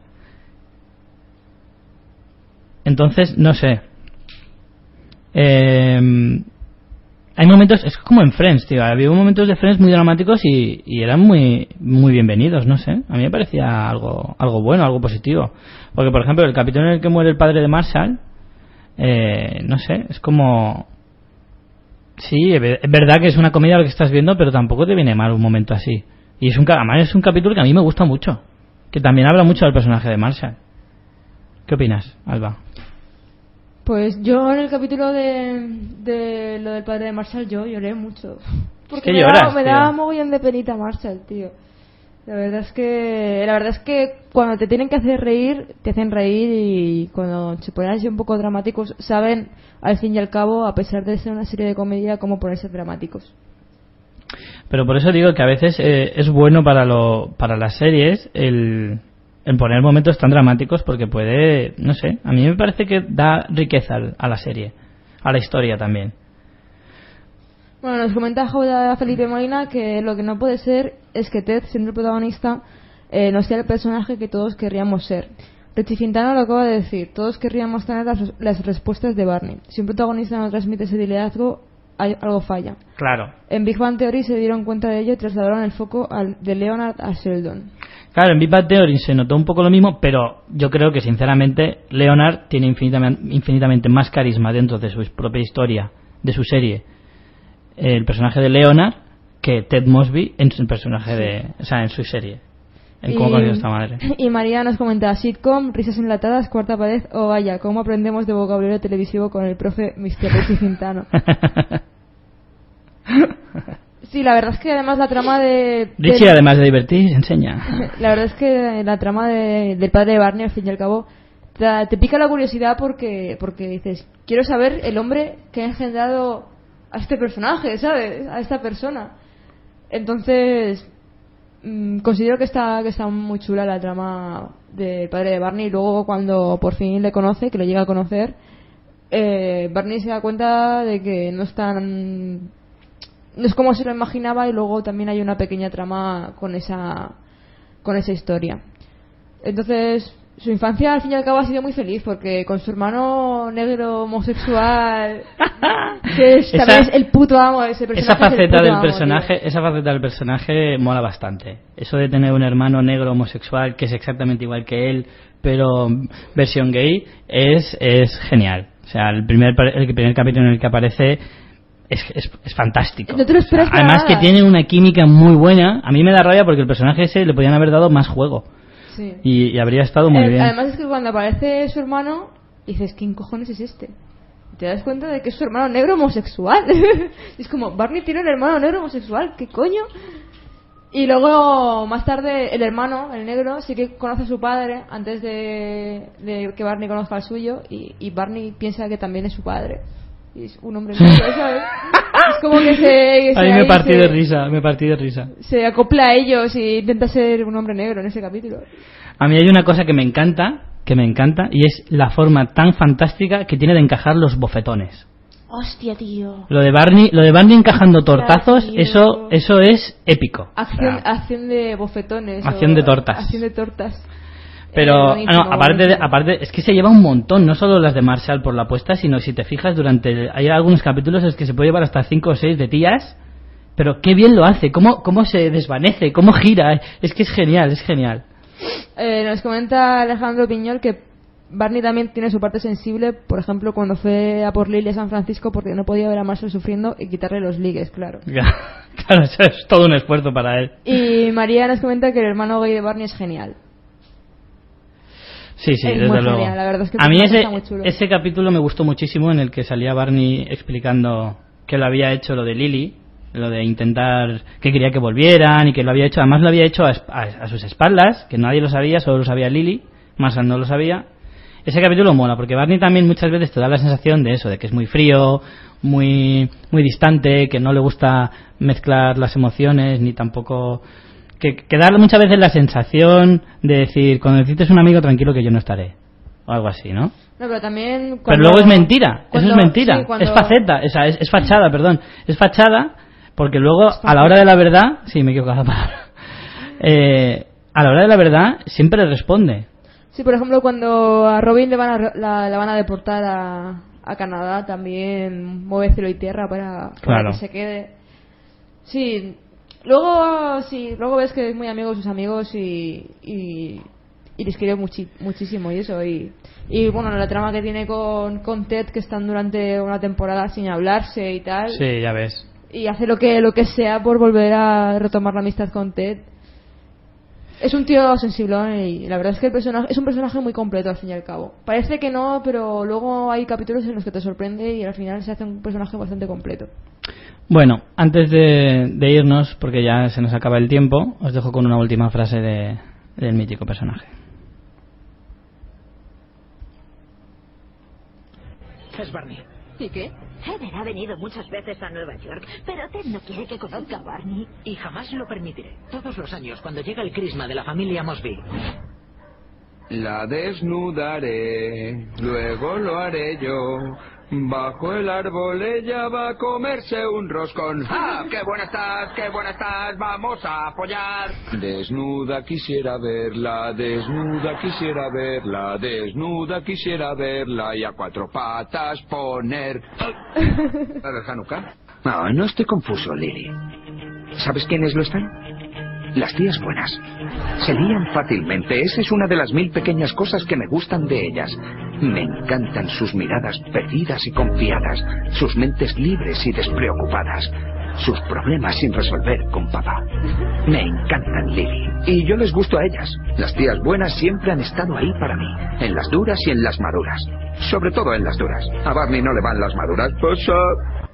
S1: Entonces, no sé. Eh, hay momentos, es como en Friends, tío. Había momentos de Friends muy dramáticos y, eran muy, muy bienvenidos, no sé. A mí me parecía algo, algo bueno, algo positivo. Porque, por ejemplo, el capítulo en el que muere el padre de Marshall, eh, no sé, es como. Sí, es ver- es verdad que es una comedia lo que estás viendo, pero tampoco te viene mal un momento así. Y es un, además es un capítulo que a mí me gusta mucho. Que también habla mucho del personaje de Marshall. ¿Qué opinas, Alba?
S2: Pues yo en el capítulo de, de lo del padre de Marshall, yo lloré mucho. Porque
S1: que
S2: me,
S1: lloras,
S2: da, me
S1: tío.
S2: da mogollón de penita Marshall, tío. La verdad es que la verdad es que cuando te tienen que hacer reír, te hacen reír y cuando se ponen así un poco dramáticos, saben al fin y al cabo, a pesar de ser una serie de comedia, cómo ponerse dramáticos.
S1: Pero por eso digo que a veces eh, es bueno para, lo, para las series el, el poner momentos tan dramáticos porque puede, no sé, a mí me parece que da riqueza a la serie, a la historia también.
S2: Bueno, nos comenta Jauda Felipe Molina que lo que no puede ser es que Ted, siendo el protagonista, eh, no sea el personaje que todos querríamos ser. Richie Fintano lo acaba de decir, todos querríamos tener las, las respuestas de Barney. Si un protagonista no transmite ese liderazgo, hay, algo falla.
S1: Claro.
S2: En Big Bang Theory se dieron cuenta de ello y trasladaron el foco al- de Leonard a Sheldon.
S1: Claro, en Big Bang Theory se notó un poco lo mismo, pero yo creo que sinceramente Leonard tiene infinitamente, infinitamente más carisma dentro de su propia historia, de su serie, el personaje de Leonard, que Ted Mosby en su personaje de, o sea, en su serie. En cómo a esta madre.
S2: y María nos comenta sitcom, risas enlatadas, cuarta pared o vaya, cómo aprendemos de vocabulario televisivo con el profe Mr. Richie Fintano. Sí, la verdad es que además la trama de...
S1: Richie,
S2: de-
S1: además de divertir, enseña.
S2: La verdad es que la trama de- del padre de Barney, al fin y al cabo, te, te pica la curiosidad porque, porque dices, quiero saber el hombre que ha engendrado a este personaje, ¿sabes? A esta persona. Entonces, mm, considero que está, que está muy chula la trama del padre de Barney. Y luego cuando por fin le conoce, que lo llega a conocer, eh, Barney se da cuenta de que no es tan no es como se lo imaginaba y luego también hay una pequeña trama con esa con esa historia. Entonces su infancia al fin y al cabo ha sido muy feliz porque con su hermano negro homosexual que es,
S1: Esa-
S2: también es el puto amo de ese
S1: Esa
S2: personaje es el
S1: faceta
S2: puto
S1: del
S2: amo,
S1: personaje, esa faceta del personaje mola bastante. Eso de tener un hermano negro homosexual que es exactamente igual que él, pero versión gay, es, es genial. O sea, el primer, el primer capítulo en el que aparece es, es, es fantástico.
S2: No te lo esperas
S1: O sea,
S2: para
S1: además
S2: nada.
S1: que tiene una química muy buena. A mí me da rabia porque el personaje ese le podían haber dado más juego.
S2: Sí.
S1: Y, y habría estado muy
S2: Eh,
S1: bien.
S2: Además es que cuando aparece su hermano, dices, ¿quién cojones es este? Te das cuenta de que es su hermano negro homosexual. Y es como, Barney tiene un hermano negro homosexual, ¿qué coño? Y luego, más tarde, el hermano, el negro, sí que conoce a su padre antes de, de que Barney conozca al suyo y, y Barney piensa que también es su padre. Y es un hombre negro, ¿sabes? Es como que se... que
S1: A mí
S2: se-
S1: me
S2: ahí
S1: partí
S2: se-
S1: de risa, me partí de risa.
S2: Se acopla a ellos y intenta ser un hombre negro en ese capítulo.
S1: A mí hay una cosa que me encanta, que me encanta, y es la forma tan fantástica que tiene de encajar los bofetones.
S5: Hostia, tío.
S1: Lo de Barney, lo de Barney encajando tortazos,
S2: tío.
S1: eso, eso es épico.
S2: Acción,
S1: O sea,
S2: acción de bofetones.
S1: Acción
S2: o-
S1: de tortas.
S2: Acción de tortas.
S1: Pero,
S2: Eh,
S1: ah, no, aparte, de, aparte, es que se lleva un montón, no solo las de Marshall por la apuesta, sino si te fijas, durante. hay algunos capítulos en los que se puede llevar hasta 5 o 6 de tías, pero qué bien lo hace, cómo, cómo se desvanece, cómo gira, es que es genial, es genial.
S2: Eh, nos comenta Alejandro Piñol que Barney también tiene su parte sensible, por ejemplo, cuando fue a por Lily a San Francisco porque no podía ver a Marshall sufriendo y quitarle los ligues, claro.
S1: claro, eso es todo un esfuerzo para él.
S2: Y María nos comenta que el hermano gay de Barney es genial.
S1: Sí, sí,
S2: Es
S1: desde
S2: muy
S1: luego.
S2: genial, la verdad es que
S1: a mí ese,
S2: está muy chulo.
S1: ese capítulo me gustó muchísimo en el que salía Barney explicando que lo había hecho lo de Lily, lo de intentar que quería que volvieran y que lo había hecho, además lo había hecho a, a- a sus espaldas, que nadie lo sabía, solo lo sabía Lily, Marshall no lo sabía. Ese capítulo mola porque Barney también muchas veces te da la sensación de eso, de que es muy frío, muy muy distante, que no le gusta mezclar las emociones ni tampoco que, que da muchas veces la sensación de decir, cuando necesites un amigo, tranquilo que yo no estaré. O algo así, ¿no?
S2: No, pero también.
S1: Pero luego es mentira,
S2: cuando-
S1: eso es mentira.
S2: sí, cuando-
S1: Es faceta, sea, es, es fachada, perdón. Es fachada porque luego, a la hora de la verdad, sí, me he equivocado. Eh, a la hora de la verdad, siempre responde.
S2: Sí, por ejemplo, cuando a Robin le van a, la, la van a deportar a, a Canadá, también mueve cielo y tierra para, para
S1: Claro.
S2: que se quede. Sí, luego sí, luego ves que es muy amigo de sus amigos y, y, y les quiere muchi- muchísimo y eso. Y, y bueno, la trama que tiene con, con Ted, que están durante una temporada sin hablarse y tal.
S1: Sí, ya ves.
S2: y hace lo que lo que sea por volver a retomar la amistad con Ted. Es un tío sensiblón y la verdad es que el personaje es un personaje muy completo al fin y al cabo. Parece que no, pero luego hay capítulos en los que te sorprende y al final se hace un personaje bastante completo.
S1: Bueno, antes de, de irnos, porque ya se nos acaba el tiempo, os dejo con una última frase de, del mítico personaje.
S4: Es Barney.
S5: ¿Y qué? Heather ha venido muchas veces a Nueva York, pero Ted no quiere que conozca a Barney.
S4: Y jamás lo permitiré. Todos los años, cuando llega el crisma de la familia Mosby,
S6: La desnudaré, luego lo haré yo. Bajo el árbol ella va a comerse un roscón. ¡Ah! ¡Qué buena estás! ¡Qué buena estás! ¡Vamos a apoyar! Desnuda quisiera verla, desnuda quisiera verla, desnuda quisiera verla y a cuatro patas poner. ¿La de Hanukkah?
S3: No, no estoy confuso, Lily. ¿Sabes quiénes lo están? Las tías buenas. Se lían fácilmente. Esa es una de las mil pequeñas cosas que me gustan de ellas. Me encantan sus miradas perdidas y confiadas, sus mentes libres y despreocupadas, sus problemas sin resolver con papá. Me encantan, Lily. Y yo les gusto a ellas. Las tías buenas siempre han estado ahí para mí, en las duras y en las maduras. Sobre todo en las duras. A Barney no le van las maduras. Pues, ah,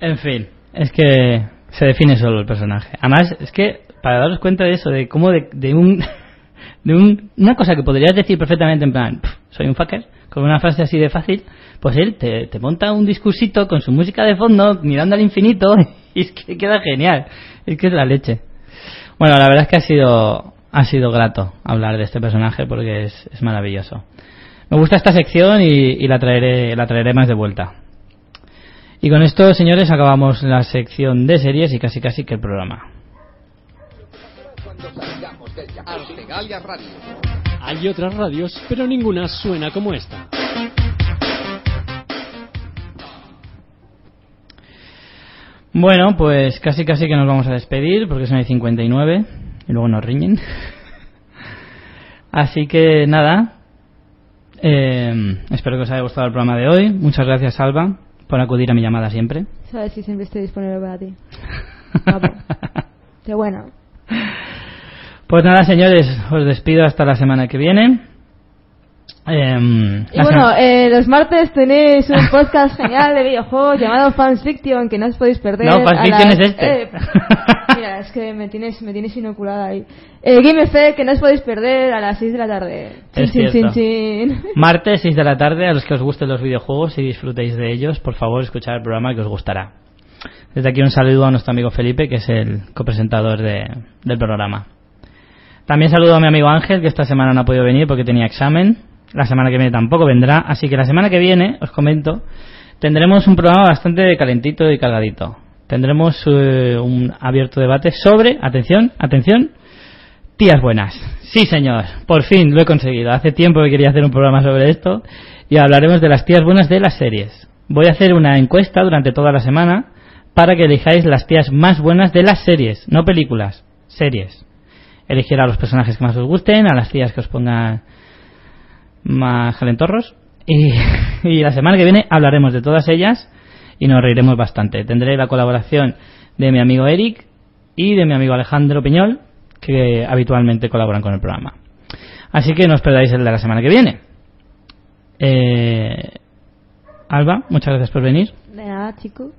S1: En fin, es que se define solo el personaje. Además, es que para daros cuenta de eso, de cómo de, de un de un- una cosa que podrías decir perfectamente en plan, "Pf, soy un fucker, con una frase así de fácil, pues él te, te monta un discursito con su música de fondo, mirando al infinito, y es que queda genial. Es que es la leche. Bueno, la verdad es que ha sido ha sido grato hablar de este personaje porque es, es maravilloso. Me gusta esta sección y, y la traeré la traeré más de vuelta. Y con esto, señores, acabamos la sección de series y casi casi que el programa.
S7: Hay otras radios, pero ninguna suena como esta.
S1: Bueno, pues casi casi que nos vamos a despedir porque son las 59 y luego nos riñen. Así que nada, eh, espero que os haya gustado el programa de hoy. Muchas gracias, Alba, por acudir a mi llamada siempre.
S2: Sabes si siempre estoy disponible para ti. Qué bueno.
S1: Pues nada, señores, os despido hasta la semana que viene. Em,
S2: Y bueno, eh, los martes tenéis un podcast genial de videojuegos llamado Fans Fiction que no os podéis perder.
S1: No, Fans Fiction
S2: las-
S1: es este.
S2: eh, mira, es que me tienes, me tienes inoculada ahí. Eh, Game Effect que no os podéis perder a las 6 de la tarde. Chin,
S1: Es
S2: chin, chin,
S1: cierto.
S2: chin.
S1: Martes, 6 de la tarde, a los que os gusten los videojuegos y disfrutéis de ellos, por favor, escuchad el programa que os gustará. Desde aquí un saludo a nuestro amigo Felipe, que es el copresentador de- del programa. También saludo a mi amigo Ángel, que esta semana no ha podido venir porque tenía examen. La semana que viene tampoco vendrá, así que la semana que viene, os comento, tendremos un programa bastante calentito y cargadito. Tendremos eh, un abierto debate sobre, atención, atención, tías buenas. Sí, señor, por fin lo he conseguido. Hace tiempo que quería hacer un programa sobre esto y hablaremos de las tías buenas de las series. Voy a hacer una encuesta durante toda la semana para que elijáis las tías más buenas de las series, no películas, series. Elegir a los personajes que más os gusten, a las tías que os pongan más calentorros. Y, y la semana que viene hablaremos de todas ellas y nos reiremos bastante. Tendré la colaboración de mi amigo Eric y de mi amigo Alejandro Piñol, que habitualmente colaboran con el programa. Así que no os perdáis el de la semana que viene. Eh, Alba, muchas gracias por venir.
S2: De nada, chico.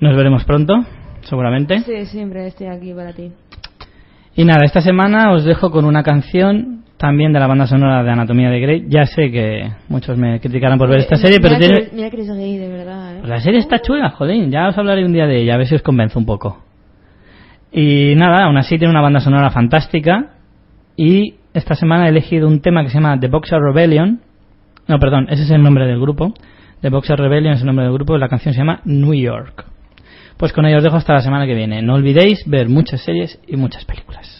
S1: Nos veremos pronto, seguramente.
S2: Sí, siempre estoy aquí para ti.
S1: Y nada, esta semana os dejo con una canción también de la banda sonora de Anatomía de Grey. Ya sé que muchos me criticarán por ver esta serie,
S2: Mira
S1: pero tiene...
S2: Mira que eres gay, de verdad, ¿eh?
S1: Pues la serie está chula, joder, ya os hablaré un día de ella, a ver si os convenzo un poco. Y nada, aún así tiene una banda sonora fantástica. Y esta semana he elegido un tema que se llama The Boxer Rebellion. No, perdón, ese es el nombre del grupo. The Boxer Rebellion es el nombre del grupo. La canción se llama New York. Pues con ello os dejo hasta la semana que viene. No olvidéis ver muchas series y muchas películas.